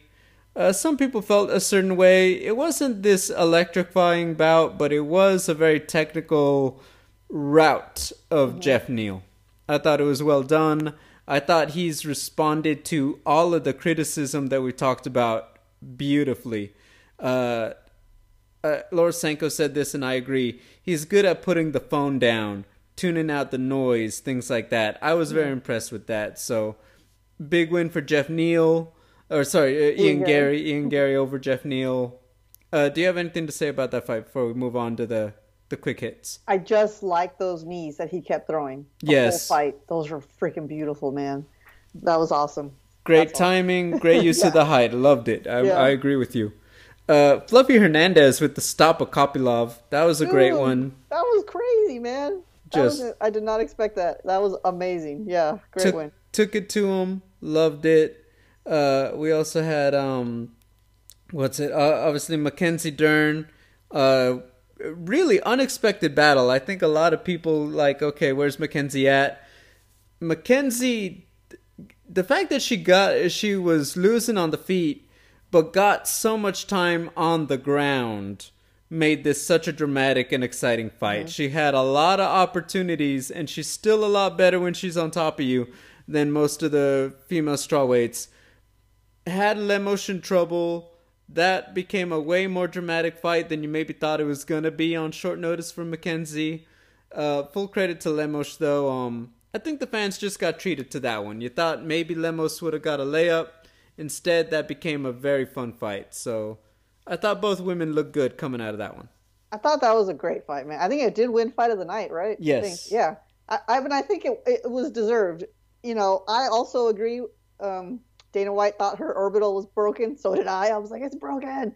Uh, some people felt a certain way. It wasn't this electrifying bout, but it was a very technical route of Geoff Neal. I thought it was well done. I thought he's responded to all of the criticism that we talked about beautifully. Uh, uh, Lord Senko said this, and I agree. He's good at putting the phone down, tuning out the noise, things like that. I was very impressed with that. So, big win for Geoff Neal, or sorry, uh, Ian, Ian Garry. Garry. Ian Garry over Geoff Neal. Uh, do you have anything to say about that fight before we move on to the the quick hits? I just like those knees that he kept throwing. Yes. Fight. Those were freaking beautiful, man. That was awesome. Great That's timing, great use of the height. Loved it. I, Yeah. I agree with you. Uh, Fluffy Hernandez with the stop of Kopylov. That was a great one. That was crazy, man. That Just- I did not expect that. That was amazing. Yeah, great took, win. took it to him loved it uh we also had um what's it uh, obviously mackenzie dern uh really unexpected battle i think a lot of people like okay where's mackenzie at mackenzie the fact that she got she was losing on the feet but got so much time on the ground made this such a dramatic and exciting fight. She had a lot of opportunities and she's still a lot better when she's on top of you than most of the female strawweights. Had Lemotion trouble. That became a way more dramatic fight than you maybe thought it was gonna be on short notice for Mackenzie. Uh, full credit to Lemos though. Um, I think the fans just got treated to that one. You thought maybe Lemos would have got a layup. Instead, that became a very fun fight. So I thought both women looked good coming out of that one. I thought that was a great fight, man. I think it did win fight of the night, right? I Yes. think. Yeah. I, I mean, I think it, it was deserved. You know, I also agree. Um, Dana White thought her orbital was broken. So did I. I was like, it's broken.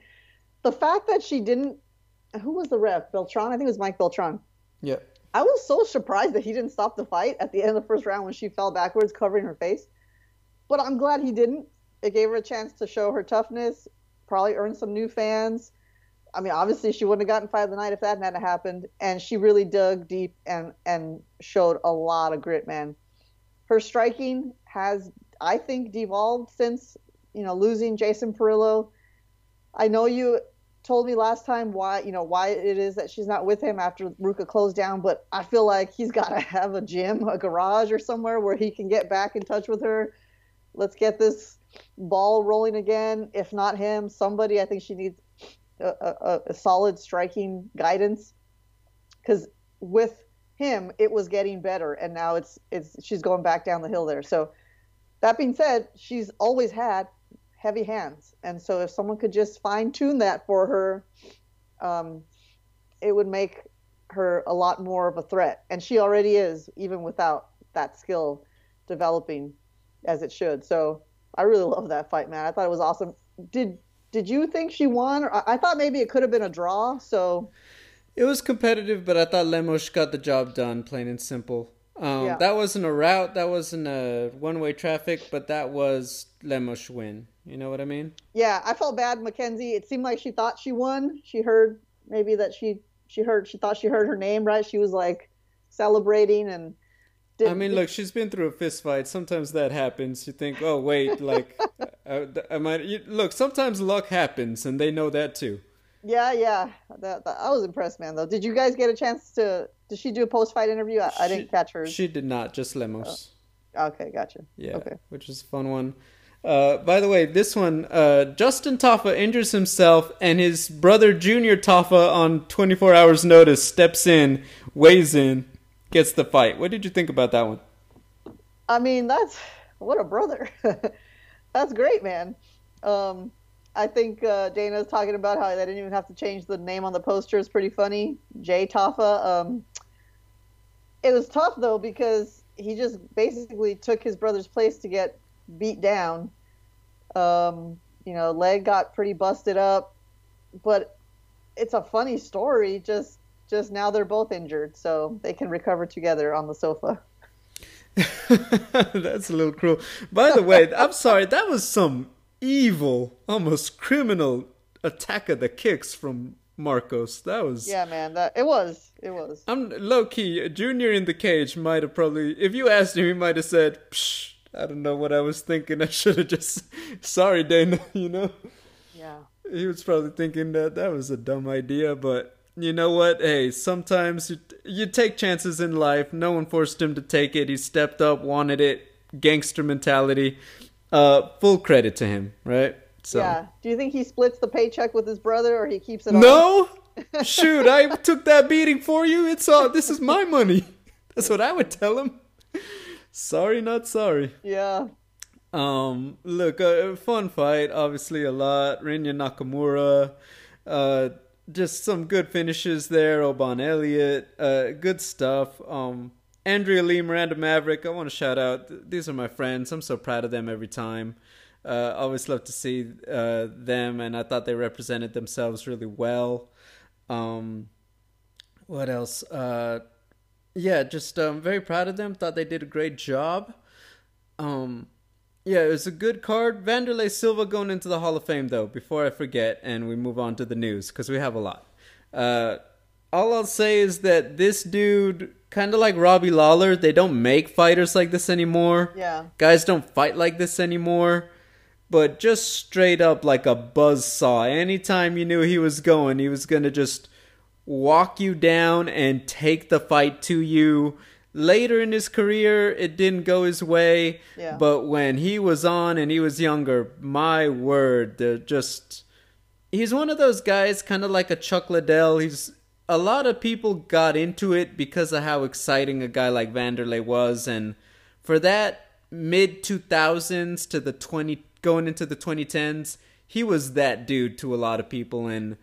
The fact that she didn't. Who was the ref? Beltran? I think it was Mike Beltran. Yeah. I was so surprised that he didn't stop the fight at the end of the first round when she fell backwards, covering her face. But I'm glad he didn't. It gave her a chance to show her toughness, probably earn some new fans. I mean, obviously she wouldn't have gotten fight of the night if that hadn't happened. And she really dug deep and and showed a lot of grit, man. Her striking has I think devolved since you know losing Jason Parillo. I know you told me last time why you know why it is that she's not with him after RVCA closed down, but I feel like he's got to have a gym, a garage, or somewhere where he can get back in touch with her. Let's get this ball rolling again. If not him, somebody. I think she needs a, a, a solid striking guidance because with him it was getting better, and now it's it's she's going back down the hill there. So that being said, she's always had heavy hands. And so if someone could just fine tune that for her, um, it would make her a lot more of a threat. And she already is, even without that skill developing as it should. So I really love that fight, man. I thought it was awesome. Did did you think she won? I thought maybe it could have been a draw. So it was competitive, but I thought Lemos got the job done, plain and simple. Um, yeah. That wasn't a route. That wasn't a one-way traffic, but that was Lemos win. You know what I mean? Yeah, I felt bad, Mackenzie. It seemed like she thought she won. She heard maybe that she she heard she thought she heard her name right. She was like celebrating and. Did, I mean, look, she's been through a fist fight. Sometimes that happens. You think, oh wait, like, uh, I might look. Sometimes luck happens, and they know that too. Yeah, yeah. That, that, I was impressed, man. Though, did you guys get a chance to? Did she do a post-fight interview? I, she, I didn't catch hers. She did not. Just Lemos. Oh. Okay, gotcha. Yeah. Okay. Which is a fun one. Uh, by the way, this one, uh, Justin Tafa injures himself, and his brother Junior Tafa, on 24 hours' notice, steps in, weighs in, gets the fight. What did you think about that one? I mean, that's what a brother. that's great, man. Um, I think uh, Dana's talking about how they didn't even have to change the name on the poster. It's pretty funny. Jay Tafa. Um, it was tough though because he just basically took his brother's place to get beat down. Um, you know, leg got pretty busted up, but it's a funny story. Just just now they're both injured, so they can recover together on the sofa. That's a little cruel. By the way, I'm sorry. That was some evil, almost criminal attack of the kicks from Marcos. That was yeah, man. That it was. It was. I'm low key. Junior in the cage might have probably, if you asked him, he might have said, Psh, "I don't know what I was thinking. I should have just, sorry, Dana." You know. Yeah. He was probably thinking that that was a dumb idea, but you know what? Hey, sometimes you you take chances in life. No one forced him to take it. He stepped up, wanted it. Gangster mentality. Uh, full credit to him, right? So. Yeah. Do you think he splits the paycheck with his brother, or he keeps it? All? No. Shoot, I took that beating for you. It's all. This is my money. That's what I would tell him. Sorry, not sorry. Yeah. Um. Look, a uh, fun fight. Obviously, a lot. Rinya Nakamura. Uh, just some good finishes there. Oban Elliott. Uh, good stuff. Um. Andrea Lee, Miranda Maverick, I want to shout out. These are my friends. I'm so proud of them every time. Uh, always love to see uh, them, and I thought they represented themselves really well. Um, what else? Uh, yeah, just um, very proud of them. Thought they did a great job. Um, yeah, it was a good card. Wanderlei Silva going into the Hall of Fame, though, before I forget, and we move on to the news, because we have a lot. All I'll say is that this dude kind of like Robbie Lawler, they don't make fighters like this anymore. Yeah. Guys don't fight like this anymore. But just straight up like a buzz saw. Anytime you knew he was going, he was going to just walk you down and take the fight to you. Later in his career, it didn't go his way. Yeah. But when he was on and he was younger, my word, they're just. He's one of those guys, kind of like a Chuck Liddell. He's a lot of people got into it because of how exciting a guy like Wanderlei was, and for that mid 2000s to the 20 going into the 2010s, he was that dude to a lot of people, and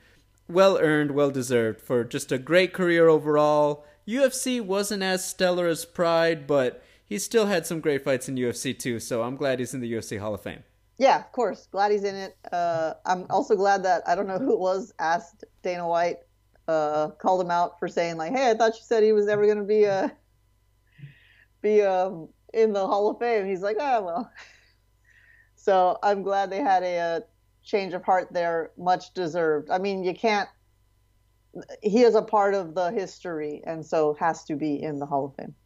well earned, well deserved for just a great career overall. UFC wasn't as stellar as Pride, but he still had some great fights in UFC too. So I'm glad he's in the UFC Hall of Fame. Yeah, of course. Glad he's in it. Uh, I'm also glad that I don't know who it was asked Dana White uh, called him out for saying like, "Hey, I thought you said he was never going to be a be um, in the Hall of Fame." He's like, "Ah, well." So I'm glad they had a, a change of heart there, much deserved. I mean, you can't. He is a part of the history, and so has to be in the Hall of Fame.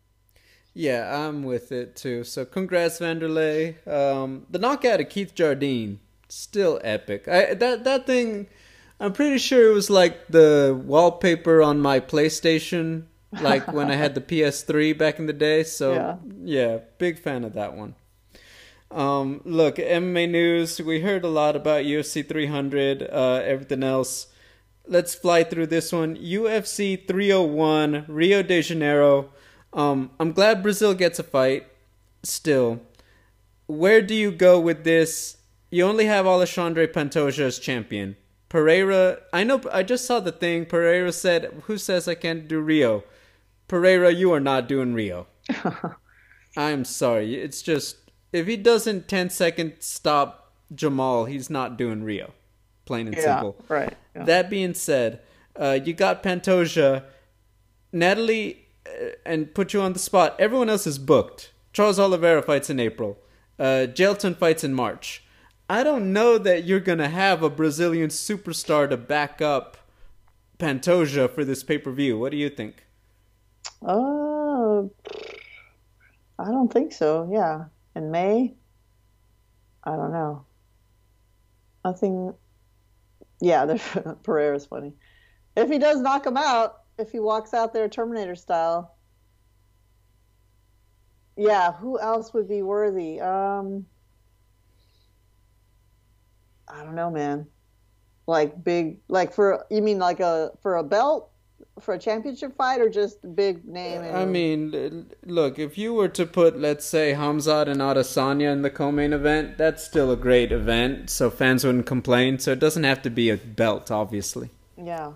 Yeah, I'm with it too. So congrats, Wanderlei. Um, the knockout of Keith Jardine, still epic. I, that that thing, I'm pretty sure it was like the wallpaper on my PlayStation, like when I had the PS3 back in the day. So Yeah. yeah big fan of that one. Um, look, MMA news. We heard a lot about UFC 300. Uh, everything else. Let's fly through this one. UFC 301, Rio de Janeiro. Um, I'm glad Brazil gets a fight. Still, where do you go with this? You only have Alexandre Pantoja as champion. Pereira, I know. I just saw the thing. Pereira said, "Who says I can't do Rio?" Pereira, you are not doing Rio. I'm sorry. It's just if he doesn't 10 second stop Jamal, he's not doing Rio. Plain and Yeah, simple. right. yeah. That being said, uh, you got Pantoja, Natalie, uh, and put you on the spot. Everyone else is booked. Charles Oliveira fights in April. Uh, Jailton fights in March. I don't know that you're gonna have a Brazilian superstar to back up Pantoja for this pay per view. What do you think? Uh, I don't think so. Yeah. In May? I don't know. I think, yeah, Pereira's funny. If he does knock him out, if he walks out there Terminator style, yeah, who else would be worthy? Um, I don't know, man. Like big, like for you mean like a for a belt, for a championship fight, or just big name? I mean, look, if you were to put, let's say, Khamzat and Adesanya in the co-main event, that's still a great event, so fans wouldn't complain. So it doesn't have to be a belt, obviously. Yeah.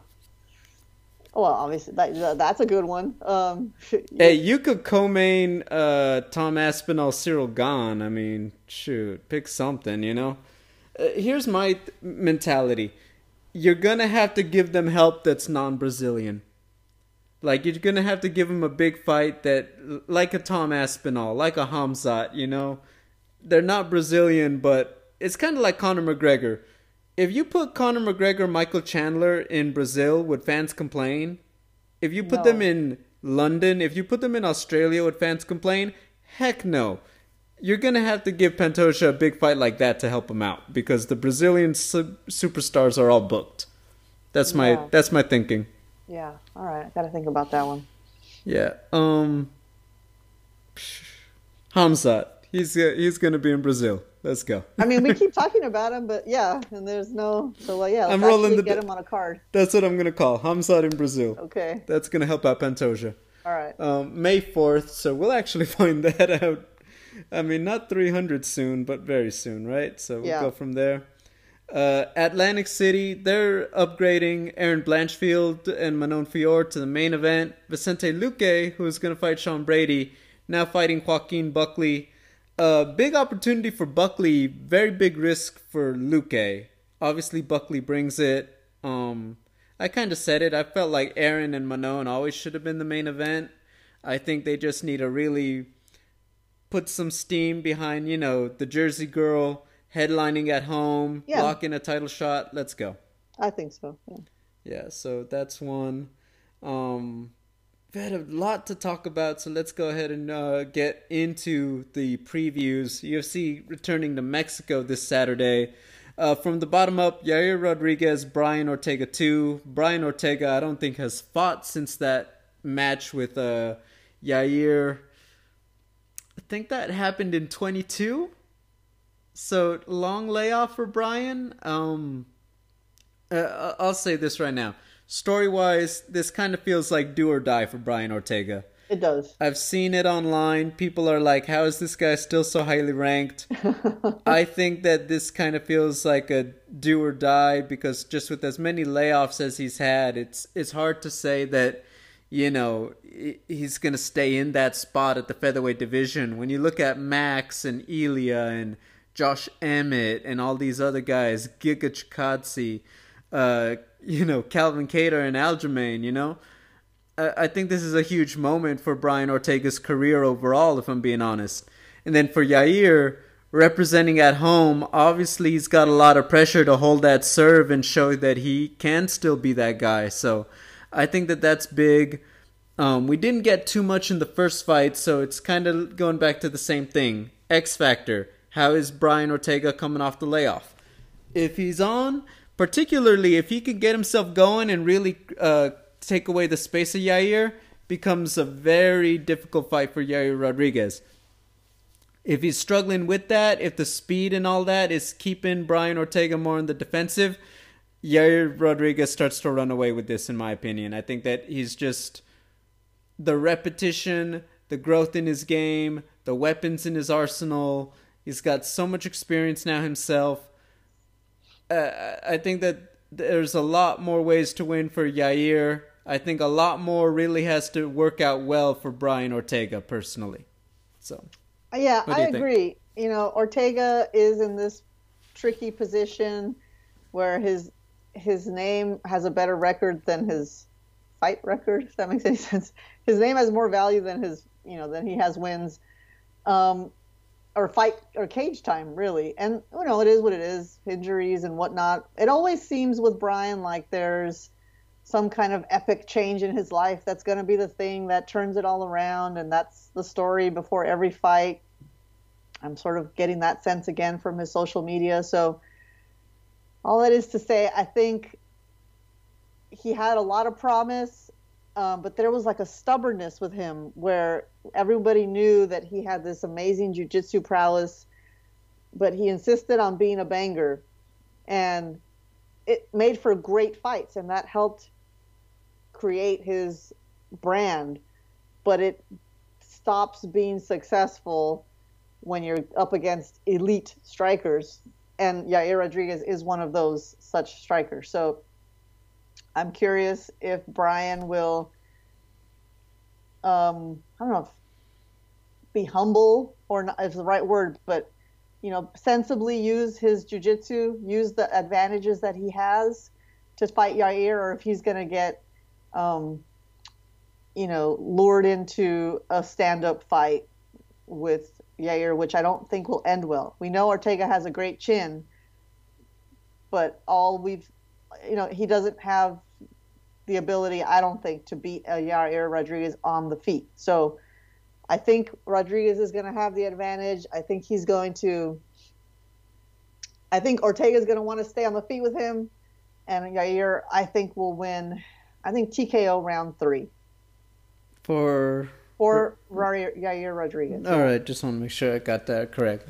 Well, obviously that that's a good one. Um, Hey, you could co-main uh, Tom Aspinall, Ciryl Gane. I mean, shoot, pick something, you know. Uh, here's my th- mentality: you're gonna have to give them help that's non-Brazilian. Like you're gonna have to give them a big fight that, like a Tom Aspinall, like a Khamzat. You know, they're not Brazilian, but it's kind of like Conor McGregor. If you put Conor McGregor, Michael Chandler in Brazil, would fans complain? If you put No. them in London, if you put them in Australia, would fans complain? Heck no. You're gonna have to give Pantoja a big fight like that to help him out because the Brazilian su- superstars are all booked. That's my Yeah. that's my thinking. yeah. All right. I got to think about that one. Yeah. Um. Khamzat. He's uh, he's gonna be in Brazil. Let's go. I mean, we keep talking about him, but yeah, and there's no. So like, yeah, I'm rolling the get him on a card. That's what I'm gonna call Khamzat in Brazil. Okay. That's gonna help out Pantoja. All right. um, May 4th, so we'll actually find that out. I mean, not 300 soon, but very soon, right? So we'll Yeah. go from there. Uh, Atlantic City, they're upgrading Erin Blanchfield and Manon Fior to the main event. Vicente Luque, who's going to fight Sean Brady, now fighting Joaquin Buckley. Uh, big opportunity for Buckley, very big risk for Luque. Obviously, Buckley brings it. Um, I kind of said it. I felt like Erin and Manon always should have been the main event. I think they just need a really put some steam behind, you know, the Jersey girl headlining at home, Yeah. blocking a title shot. Let's go. I think so. Yeah. Yeah, so that's one. Um, we had a lot to talk about, so let's go ahead and uh, get into the previews. UFC returning to Mexico this Saturday. Uh, from the bottom up, Yair Rodriguez, Brian Ortega 2. Brian Ortega, I don't think, has fought since that match with uh, Yair. I think that happened in 22. So, long layoff for Brian. Um, uh, I'll say this right now. Story wise, this kind of feels like do or die for Brian Ortega. It does. I've seen it online. People are like, how is this guy still so highly ranked? I think that this kind of feels like a do or die because just with as many layoffs as he's had, it's it's hard to say that you know he's going to stay in that spot at the featherweight division. When you look at Max and Ilia and Josh Emmett and all these other guys, Giga Chikadze, uh, you know, Calvin Kattar and Aljamain, you know, I I think this is a huge moment for Brian Ortega's career overall, if I'm being honest. And then for Yair, representing at home, obviously he's got a lot of pressure to hold that serve and show that he can still be that guy. So I think that that's big. Um, we didn't get too much in the first fight, so it's kind of going back to the same thing. X Factor. How is Brian Ortega coming off the layoff? If he's on, particularly if he could get himself going and really uh, take away the space of Yair, becomes a very difficult fight for Yair Rodriguez. If he's struggling with that, if the speed and all that is keeping Brian Ortega more in the defensive, Yair Rodriguez starts to run away with this, in my opinion. I think that he's just the repetition, the growth in his game, the weapons in his arsenal. He's got so much experience now himself. Uh, I think that there's a lot more ways to win for Yair. I think a lot more really has to work out well for Brian Ortega personally. So, yeah, I agree. You know, Ortega is in this tricky position where his his name has a better record than his fight record. If that makes any sense, his name has more value than his you know than he has wins, um, or fight or cage time really. And you know, it is what it is, injuries and whatnot. It always seems with Brian like there's some kind of epic change in his life that's going to be the thing that turns it all around and that's the story before every fight i'm sort of getting that sense again from his social media so all that is to say i think he had a lot of promise um, but there was like a stubbornness with him where everybody knew that he had this amazing jiu-jitsu prowess but he insisted on being a banger and it made for great fights and that helped create his brand, but it stops being successful when you're up against elite strikers. And Yair Rodriguez is one of those such strikers. So I'm curious if Brian will, um, I don't know if be humble or not is the right word, but you know, sensibly use his jujitsu, use the advantages that he has to fight Yair, or if he's going to get um, you know, lured into a stand-up fight with Yair, which I don't think will end well. We know Ortega has a great chin, but all we've, you know, he doesn't have the ability, I don't think, to beat Yair Rodriguez on the feet. So I think Rodriguez is going to have the advantage. I think he's going to. I think Ortega is going to want to stay on the feet with him, and Yair, I think, will win I think TKO round three. For for Yair Rodriguez. All right, just want to make sure I got that correct.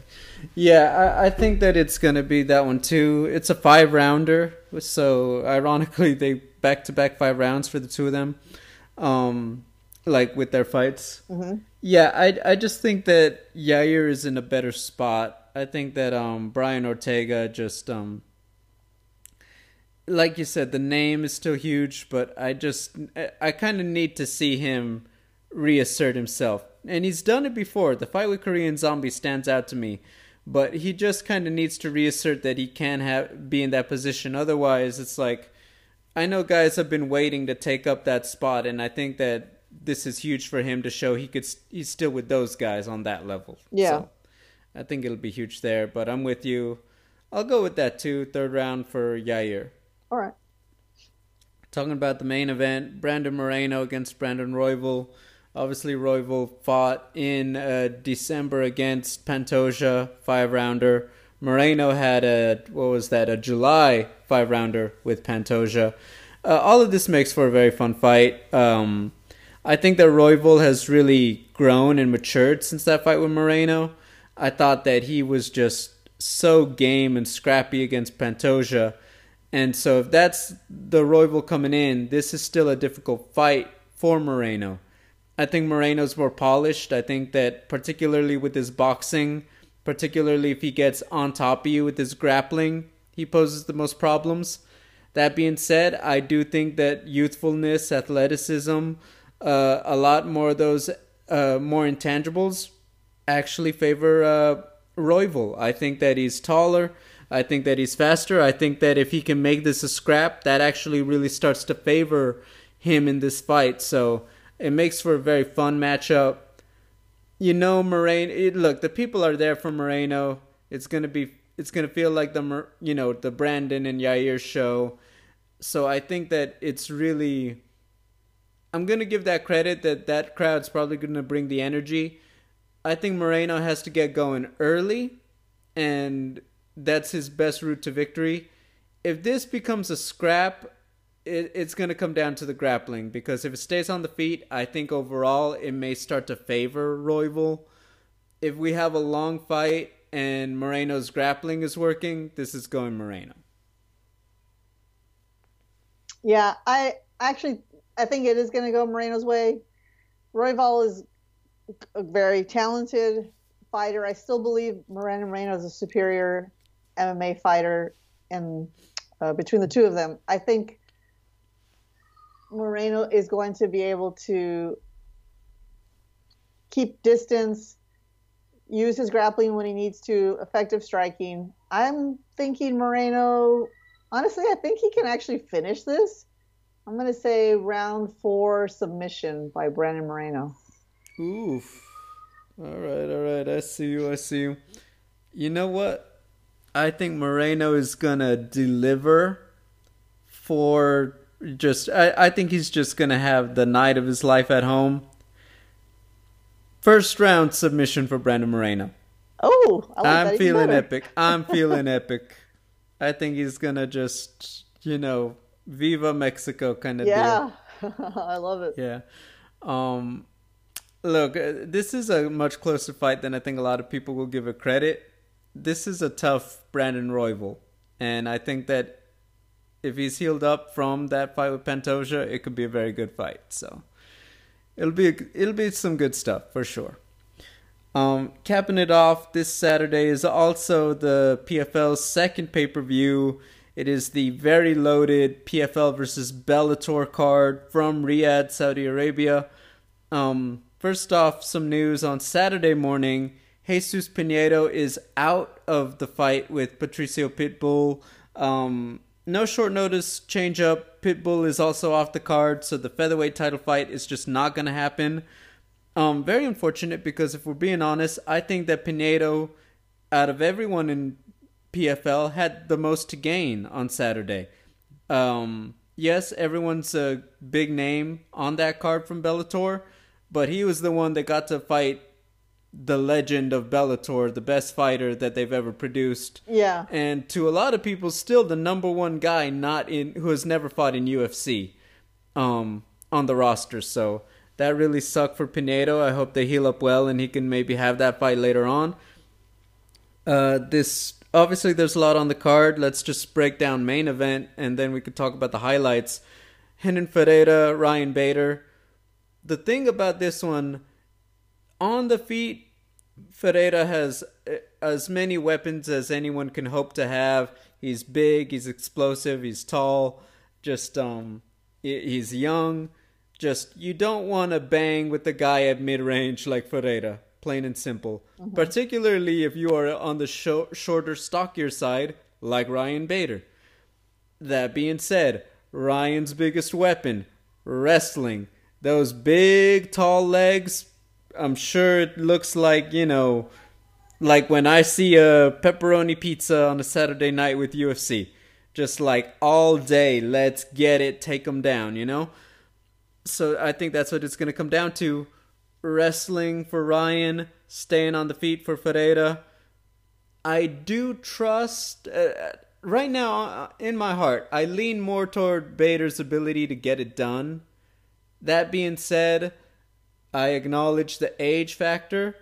Yeah, I, I think that it's going to be that one too. It's a five rounder, so ironically, they back to back five rounds for the two of them, um, like with their fights. Mm-hmm. Yeah, I I just think that Yair is in a better spot. I think that um, Brian Ortega just um, like you said, the name is still huge, but I just I kind of need to see him reassert himself, and he's done it before. The fight with Korean Zombie stands out to me, but he just kind of needs to reassert that he can have be in that position. Otherwise, it's like I know guys have been waiting to take up that spot, and I think that this is huge for him to show he could he's still with those guys on that level. Yeah, so I think it'll be huge there. But I'm with you. I'll go with that too. Third round for Yair. All right. Talking about the main event, Brandon Moreno against Brandon Royval. Obviously, Royval fought in uh, December against Pantoja, five rounder. Moreno had a what was that? A July five rounder with Pantoja. Uh, all of this makes for a very fun fight. Um, I think that Royval has really grown and matured since that fight with Moreno. I thought that he was just so game and scrappy against Pantoja and so if that's the Royval coming in, this is still a difficult fight for Moreno. I think Moreno's more polished. I think that particularly with his boxing, particularly if he gets on top of you with his grappling, he poses the most problems. That being said, I do think that youthfulness, athleticism, uh, a lot more of those uh, more intangibles actually favor uh. I think that he's taller. I think that he's faster. I think that if he can make this a scrap, that actually really starts to favor him in this fight. So it makes for a very fun matchup. You know, Moreno. Look, the people are there for Moreno. It's gonna be. It's gonna feel like the you know the Brandon and Yair show. So I think that it's really. I'm gonna give that credit that that crowd's probably gonna bring the energy. I think Moreno has to get going early, and that's his best route to victory. If this becomes a scrap, it, it's going to come down to the grappling because if it stays on the feet, I think overall it may start to favor Royval. If we have a long fight and Moreno's grappling is working, this is going Moreno. Yeah, I actually I think it is going to go Moreno's way. Royval is a very talented fighter. I still believe Moreno Moreno is a superior MMA fighter, and uh, between the two of them, I think Moreno is going to be able to keep distance, use his grappling when he needs to, effective striking. I'm thinking Moreno. Honestly, I think he can actually finish this. I'm going to say round four submission by Brandon Moreno. Oof. All right, all right. I see you. I see you. You know what? I think Moreno is going to deliver for just. I, I think he's just to have the night of his life at home. First round submission for Brandon Moreno. Oh, I like I'm feeling epic. I'm feeling epic. I think he's to just, you know, Viva Mexico kind of yeah. deal. Yeah, I love it. Yeah. Um, look, uh, this is a much closer fight than I think a lot of people will give it credit. This is a tough Brandon Royval, and I think that if he's healed up from that fight with Pantoja, it could be a very good fight. So it'll be it'll be some good stuff for sure. Um, capping it off, this Saturday is also the PFL's second pay per view it is the very loaded PFL versus Bellator card from Riyadh, Saudi Arabia. Um, first off, some news on Saturday morning. Jesus Pinedo is out of the fight with Patricio Pitbull. Um, no short notice change up. Pitbull is also off the card, so the featherweight title fight is just not going to happen. Um, very unfortunate because if we're being honest, I think that Pinedo, out of everyone in PFL had the most to gain on Saturday. Um, yes, everyone's a big name on that card from Bellator, but he was the one that got to fight the legend of Bellator, the best fighter that they've ever produced. Yeah. And to a lot of people, still the number one guy not in who has never fought in UFC um, on the roster. So that really sucked for Pinedo. I hope they heal up well and he can maybe have that fight later on. Uh, this obviously there's a lot on the card. Let's just break down main event and then we could talk about the highlights. Renan Ferreira, Ryan Bader. The thing about this one, on the feet, Ferreira has eh, as many weapons as anyone can hope to have. He's big, he's explosive, he's tall, just um he's young. Just you don't want to bang with the guy at mid-range like Ferreira plain and simple. Mm-hmm. Particularly if you are on the sh- shorter, stockier side, like Ryan Bader. That being said, Ryan's biggest weapon, wrestling. Those big, tall legs, I'm sure it looks like, you know, like when I see a pepperoni pizza on a Saturday night with UFC. Just like all day, let's get it, take them down, you know? So I think that's what it's going to come down to wrestling for Ryan, staying on the feet for Ferreira. I do trust. Uh, right now, uh, in my heart, I lean more toward Bader's ability to get it done. That being said, I acknowledge the age factor.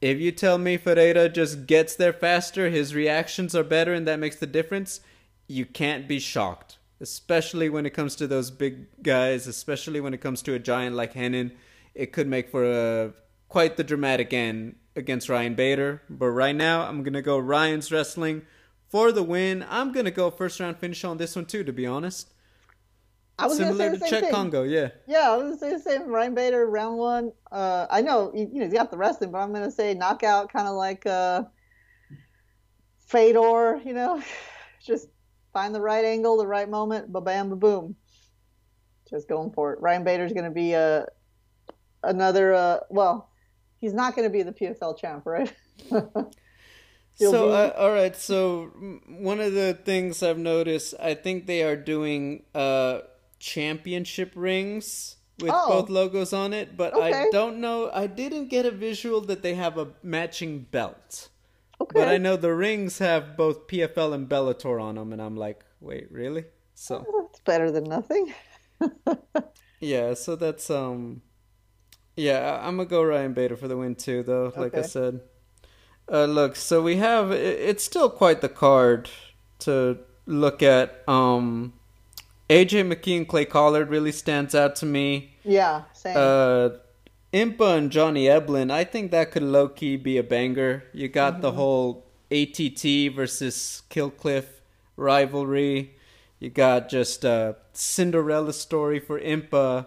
If you tell me Ferreira just gets there faster, his reactions are better, and that makes the difference, you can't be shocked. Especially when it comes to those big guys, especially when it comes to a giant like Renan it could make for a quite the dramatic end against Ryan Bader. But right now, I'm gonna go Ryan's wrestling for the win. I'm gonna go first round finish on this one too. To be honest, I was similar to Cheick thing. Kongo, yeah. Yeah, I was gonna say the same. Ryan Bader, round one. Uh, I know you know he's got the wrestling, but I'm gonna say knockout, kind of like uh, Fedor. You know, just find the right angle, the right moment, ba bam, ba boom. Just going for it. Ryan Bader's gonna be a another. Uh, well, he's not going to be the PFL champ, right? so, uh, all right. So, one of the things I've noticed, I think they are doing uh, championship rings with Oh. both logos on it, but I don't know. I didn't get a visual that they have a matching belt. Okay. But I know the rings have both PFL and Bellator on them, and I'm like, wait, really? So It's better than nothing. yeah, so that's um, yeah, I'm gonna go Ryan Bader for the win too, though. Like I said, uh, look, so we have it's still quite the card to look at. Um, AJ McKee and Clay Collard really stands out to me. Yeah, same. Uh, Impa and Johnny Eblin, I think that could low key be a banger. You got the whole ATT versus Kill Cliff rivalry. You got just a Cinderella story for Impa.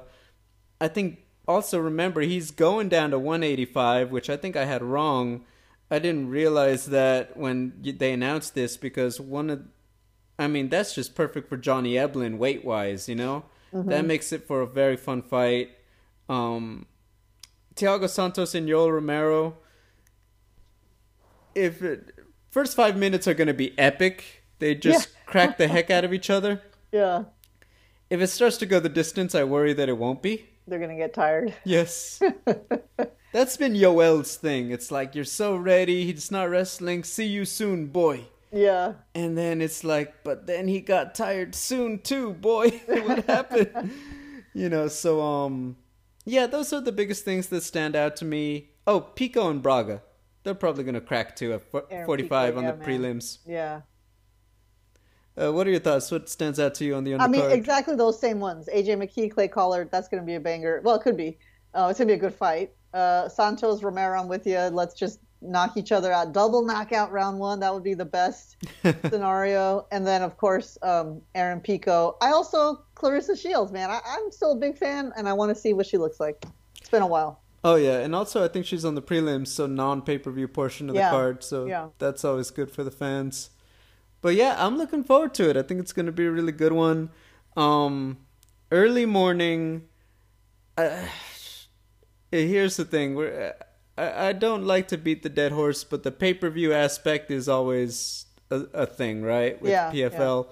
I think also remember he's going down to 185, which I think I had wrong. I didn't realize that when they announced this because one of I mean, that's just perfect for Johnny Eblin weight wise, you know? That makes it for a very fun fight. Um, Thiago Santos and Yoel Romero. If it, first five minutes are going to be epic, they just crack the heck out of each other. yeah, If it starts to go the distance, I worry that it won't be. they're gonna get tired. Yes. That's been Yoel's thing. It's like, you're so ready, he's not wrestling, see you soon, boy. Yeah, And then it's like, but then he got tired soon too, boy. what happened? you know, so um yeah, those are the biggest things that stand out to me. Oh, Pico and Braga. They're probably going to crack too at fo- Aaron 45 Pico, on yeah, the man. prelims. yeah. Uh, what are your thoughts? What stands out to you on the undercard? I mean, exactly those same ones. AJ McKee, Clay Collard. That's gonna be a banger. Well, it could be. Uh, it's gonna be a good fight. Uh, Santos, Romero, I'm with you. Let's just knock each other out. Double knockout round one. That would be the best scenario. And then, of course, um, Aaron Pico. I also Claressa Shields, man. I, I'm still a big fan, and I want to see what she looks like. It's been a while. Oh yeah, and also I think she's on the prelims, so non pay per view portion of Yeah, the card. So yeah. that's always good for the fans. But yeah, I'm looking forward to it. I think it's going to be a really good one. Um, early morning. Uh, here's the thing: we're, I, I don't like to beat the dead horse, but the pay per view aspect is always a, a thing, right? With Yeah, PFL.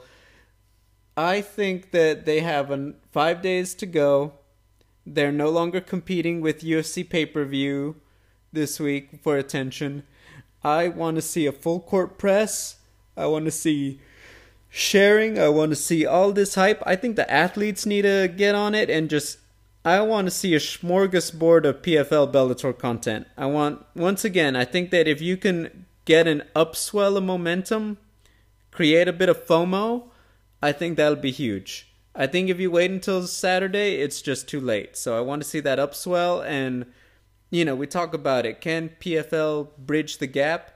I think that they have an, five days to go. They're no longer competing with UFC pay per view this week for attention. I want to see a full court press. I want to see sharing. I want to see all this hype. I think the athletes need to get on it and just. I want to see a smorgasbord of PFL Bellator content. I want, once again, I think that if you can get an upswell of momentum, create a bit of FOMO, I think that'll be huge. I think if you wait until Saturday, it's just too late. So I want to see that upswell and you know, we talk about it. Can PFL bridge the gap?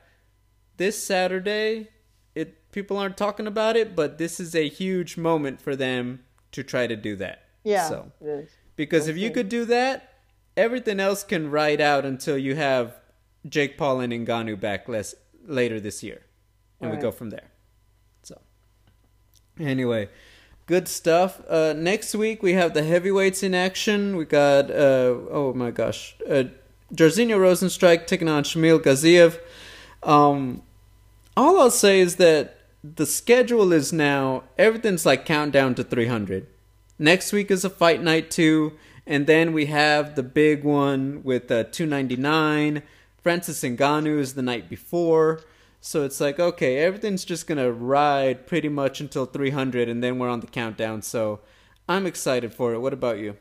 This Saturday, it people aren't talking about it, but this is a huge moment for them to try to do that. Yeah. So, it is. Because if you could do that, everything else can ride out until you have Jake Paul and Ngannou back less later this year, and we Right. go from there. So, anyway, good stuff. Uh, next week we have the heavyweights in action. We got uh, oh my gosh, uh, Jairzinho Rozenstruik taking on Shamil Gaziev. Um, all I'll say is that the schedule is now everything's like countdown to 300. Next week is a fight night too, and then we have the big one with uh, 299. Francis Ngannou is the night before. So it's like, okay, everything's just going to ride pretty much until 300, and then we're on the countdown. So I'm excited for it. What about you?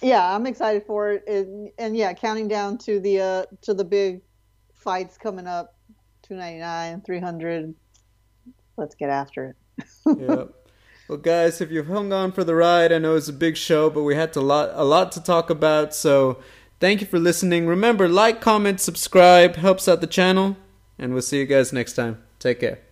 Yeah, I'm excited for it, and, and yeah, counting down to the uh, to the big fights coming up, 299, 300. Let's get after it. yeah. Well, guys, if you've hung on for the ride, I know it's a big show, but we had to lot a lot to talk about. So, thank you for listening. Remember, like, comment, subscribe, helps out the channel, and we'll see you guys next time. Take care.